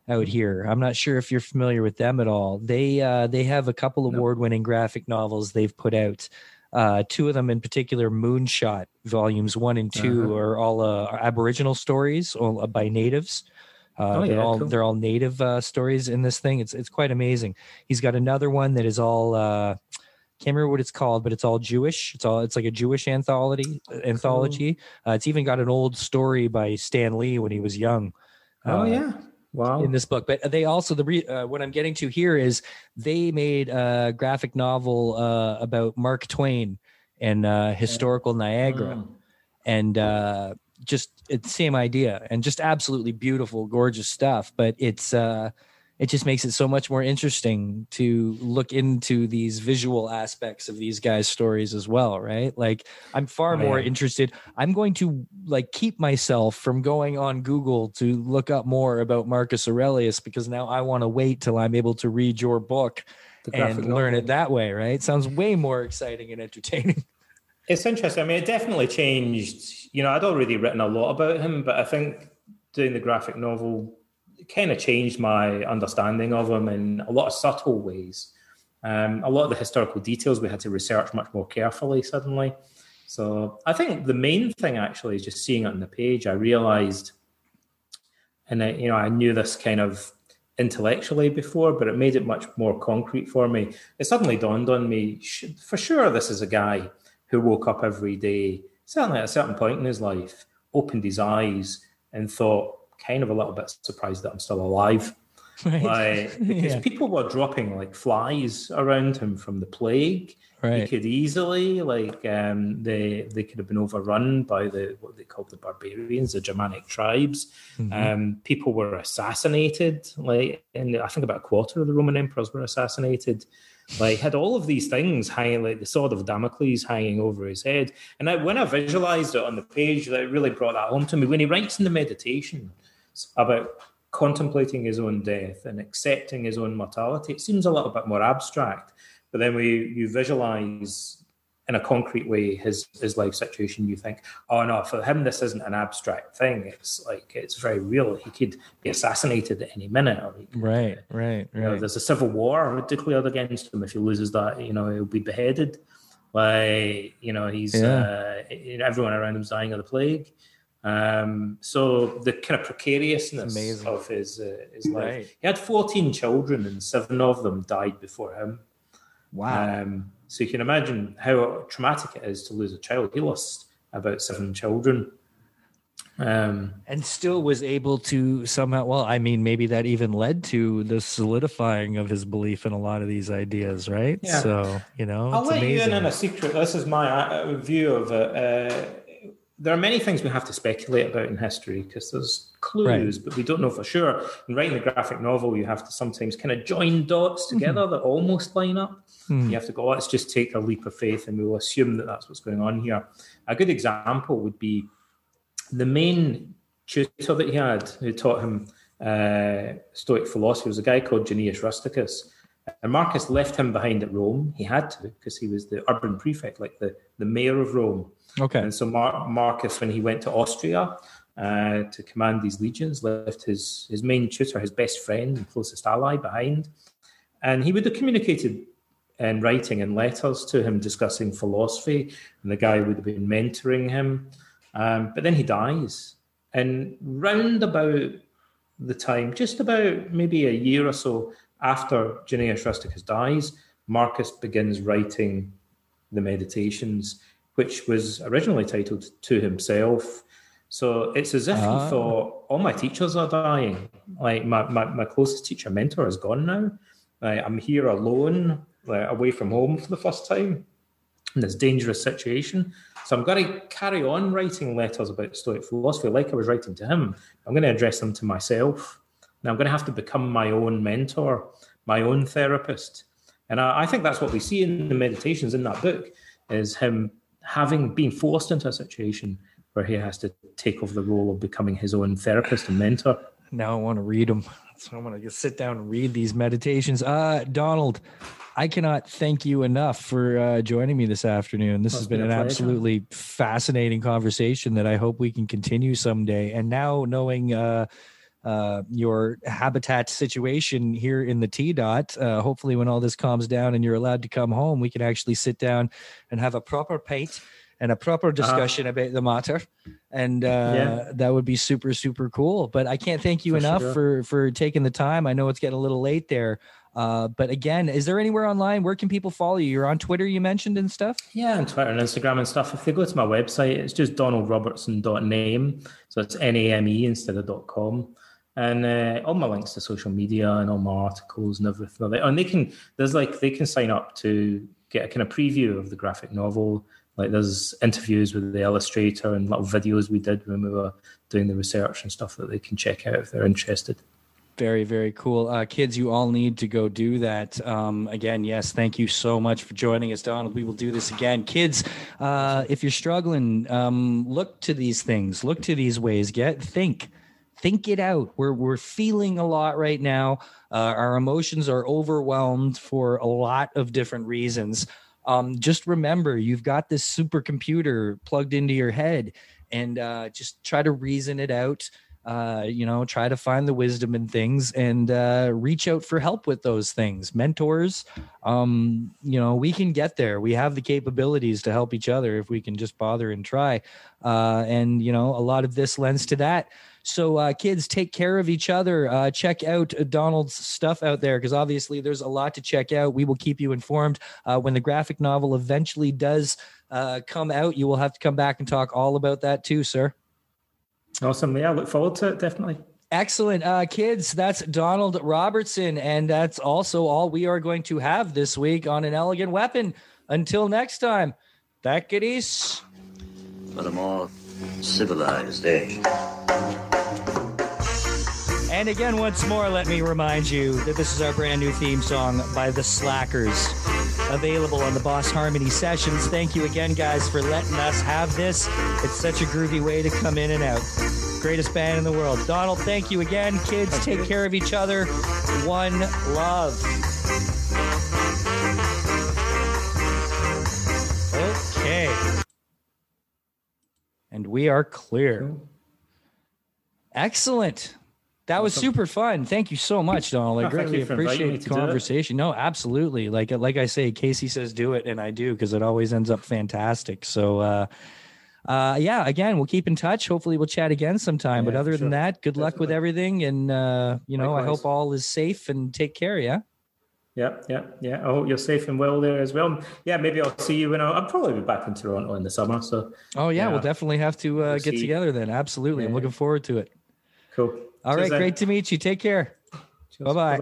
out here. I'm not sure if you're familiar with them at all. They uh they have a couple award-winning graphic novels they've put out. Uh, two of them in particular, Moonshot volumes one and 2 Uh-huh. are all uh, are Aboriginal stories all, uh, by natives. Uh, Oh, they're yeah, all cool. they're all native uh, stories in this thing. It's it's quite amazing. He's got another one that is all uh, can't remember what it's called, but it's all Jewish. It's all it's like a Jewish anthology. Anthology. Uh, it's even got an old story by Stan Lee when he was young. Oh uh, yeah, wow. in this book. But they also the re, uh, what I'm getting to here is they made a graphic novel uh, about Mark Twain and uh, historical Niagara, Mm. and uh, just it's same idea and just absolutely beautiful, gorgeous stuff. But it's uh, it just makes it so much more interesting to look into these visual aspects of these guys' stories as well, right? Like I'm far Oh, more yeah. interested. I'm going to like keep myself from going on Google to look up more about Marcus Aurelius because now I want to wait till I'm able to read your book and graphic learn it that way, right? Sounds mm-hmm. way more exciting and entertaining. It's interesting. I mean, it definitely changed. You know, I'd already written a lot about him, but I think doing the graphic novel kind of changed my understanding of him in a lot of subtle ways. Um, a lot of the historical details we had to research much more carefully suddenly. So I think the main thing actually is just seeing it on the page. I realized, and I, you know, I knew this kind of intellectually before, but it made it much more concrete for me. It suddenly dawned on me, for sure, this is a guy who woke up every day, certainly at a certain point in his life, opened his eyes and thought, kind of a little bit surprised that I'm still alive. Right. Like, because Yeah. people were dropping like flies around him from the plague. He could easily, like, um, they they could have been overrun by the what they called the barbarians, the Germanic tribes. Mhm. Um, people were assassinated, like, and I think about a quarter of the Roman emperors were assassinated. Like, had all of these things hanging, like the sword of Damocles hanging over his head. And I, when I visualized it on the page, that really brought that home to me. When he writes in the meditation about contemplating his own death and accepting his own mortality, it seems a little bit more abstract. But then we you visualize in a concrete way his his life situation, you think, oh no, for him this isn't an abstract thing. It's like it's very real. He could be assassinated at any minute. Or could, Right. Right. You know, there's a civil war declared against him. If he loses that, you know, he'll be beheaded. Like you know, he's uh, everyone around him's dying of the plague. Um, so the kind of precariousness of his uh, his life. Right. He had 14 children, and seven of them died before him. Wow. Um, so you can imagine how traumatic it is to lose a child. He lost about seven children. Um, and still was able to somehow well i mean maybe that even led to the solidifying of his belief in a lot of these ideas right Yeah. so you know I'll let you in on a secret. This is my uh, view of it. Uh, there are many things we have to speculate about in history because there's clues, but we don't know for sure. In writing the graphic novel, you have to sometimes kind of join dots together that almost line up. Hmm. You have to go, let's just take a leap of faith and we'll assume that that's what's going on here. A good example would be the main tutor that he had who taught him uh, Stoic philosophy was a guy called Junius Rusticus. And Marcus left him behind at Rome. He had to because he was the urban prefect, like the, the mayor of Rome. okay And so Mar- Marcus, when he went to Austria uh, to command these legions, left his, his main tutor, his best friend and closest ally behind. And he would have communicated in writing and letters to him discussing philosophy, and the guy would have been mentoring him. Um, but then he dies. And round about the time, just about maybe a year or so after Junius Rusticus dies, Marcus begins writing the Meditations, which was originally titled To Himself. So it's as if Ah. he thought, all my teachers are dying. Like my, my, my closest teacher mentor is gone now. Like, I'm here alone, like, away from home for the first time in this dangerous situation. So I'm going to carry on writing letters about Stoic philosophy like I was writing to him. I'm going to address them to myself. Now I'm going to have to become my own mentor, my own therapist. And I, I think that's what we see in the meditations in that book is him having been forced into a situation where he has to take over the role of becoming his own therapist and mentor. now i want to read them so i'm going to just sit down and read these meditations. Uh donald i cannot thank you enough for uh, joining me this afternoon. This Well, has been been an absolutely fascinating conversation that i hope we can continue someday. And now knowing uh uh, your habitat situation here in the T dot. Uh, hopefully, when all this calms down and you're allowed to come home, we can actually sit down and have a proper pint and a proper discussion about the matter. And uh, Uh-huh. Yeah. that would be super, super cool. But I can't thank you For enough sure. for for taking the time. I know it's getting a little late there. Uh, but again, is there anywhere online where can people follow you? You're on Twitter, you mentioned and stuff. Yeah, on Twitter and Instagram and stuff. If they go to my website, it's just donaldrobertson.name. So it's N A M E instead of dot .com. And uh, all my links to social media and all my articles and everything. like that. And they can, there's like, they can sign up to get a kind of preview of the graphic novel. Like there's interviews with the illustrator and little videos we did when we were doing the research and stuff that they can check out if they're interested. Very, very cool. Uh, kids, you all need to go do that. Um, again, yes, thank you so much for joining us, Donald. We will do this again. Kids, uh, if you're struggling, um, look to these things, look to these ways, get think. Think it out. We're we're feeling a lot right now. Uh, our emotions are overwhelmed for a lot of different reasons. Um, just remember, you've got this supercomputer plugged into your head, and uh, just try to reason it out uh, you know, try to find the wisdom in things and uh, reach out for help with those things. Mentors, um, you know, we can get there. We have the capabilities to help each other if we can just bother and try. Uh, and, you know, a lot of this lends to that. So, uh, kids, take care of each other. Uh, check out Donald's stuff out there because obviously there's a lot to check out. We will keep you informed uh, when the graphic novel eventually does uh, come out. You will have to come back and talk all about that too, sir. Awesome. Yeah, I look forward to it, definitely. Excellent. Uh, kids, that's Donald Robertson. And that's also all we are going to have this week on An Elegant Weapon. Until next time, back at East. But a more civilized age. And again, once more, let me remind you that this is our brand new theme song by The Slackers, available on the Boss Harmony sessions. Thank you again, guys, for letting us have this. It's such a groovy way to come in and out. Greatest band in the world. Donald, thank you again. Kids, take care of each other. One love. Okay. And we are clear. Excellent. That was super fun. Thank you so much, Donald. I no, greatly appreciate the conversation. No, absolutely. Like like I say, Casey says do it, and I do because it always ends up fantastic. So uh, uh, yeah, again, we'll keep in touch. Hopefully we'll chat again sometime. Yeah, but other sure. than that, good Definitely. luck with everything. And uh, you know, Likewise. I hope all is safe and take care, yeah. Yeah, yeah, yeah. I hope you're safe and well there as well. Yeah, maybe I'll see you when I, will probably be back in Toronto in the summer. So. Oh yeah, yeah. we'll definitely have to uh, we'll get together then. Absolutely, yeah. I'm looking forward to it. Cool. All right. Great to meet you. Take care. Bye bye.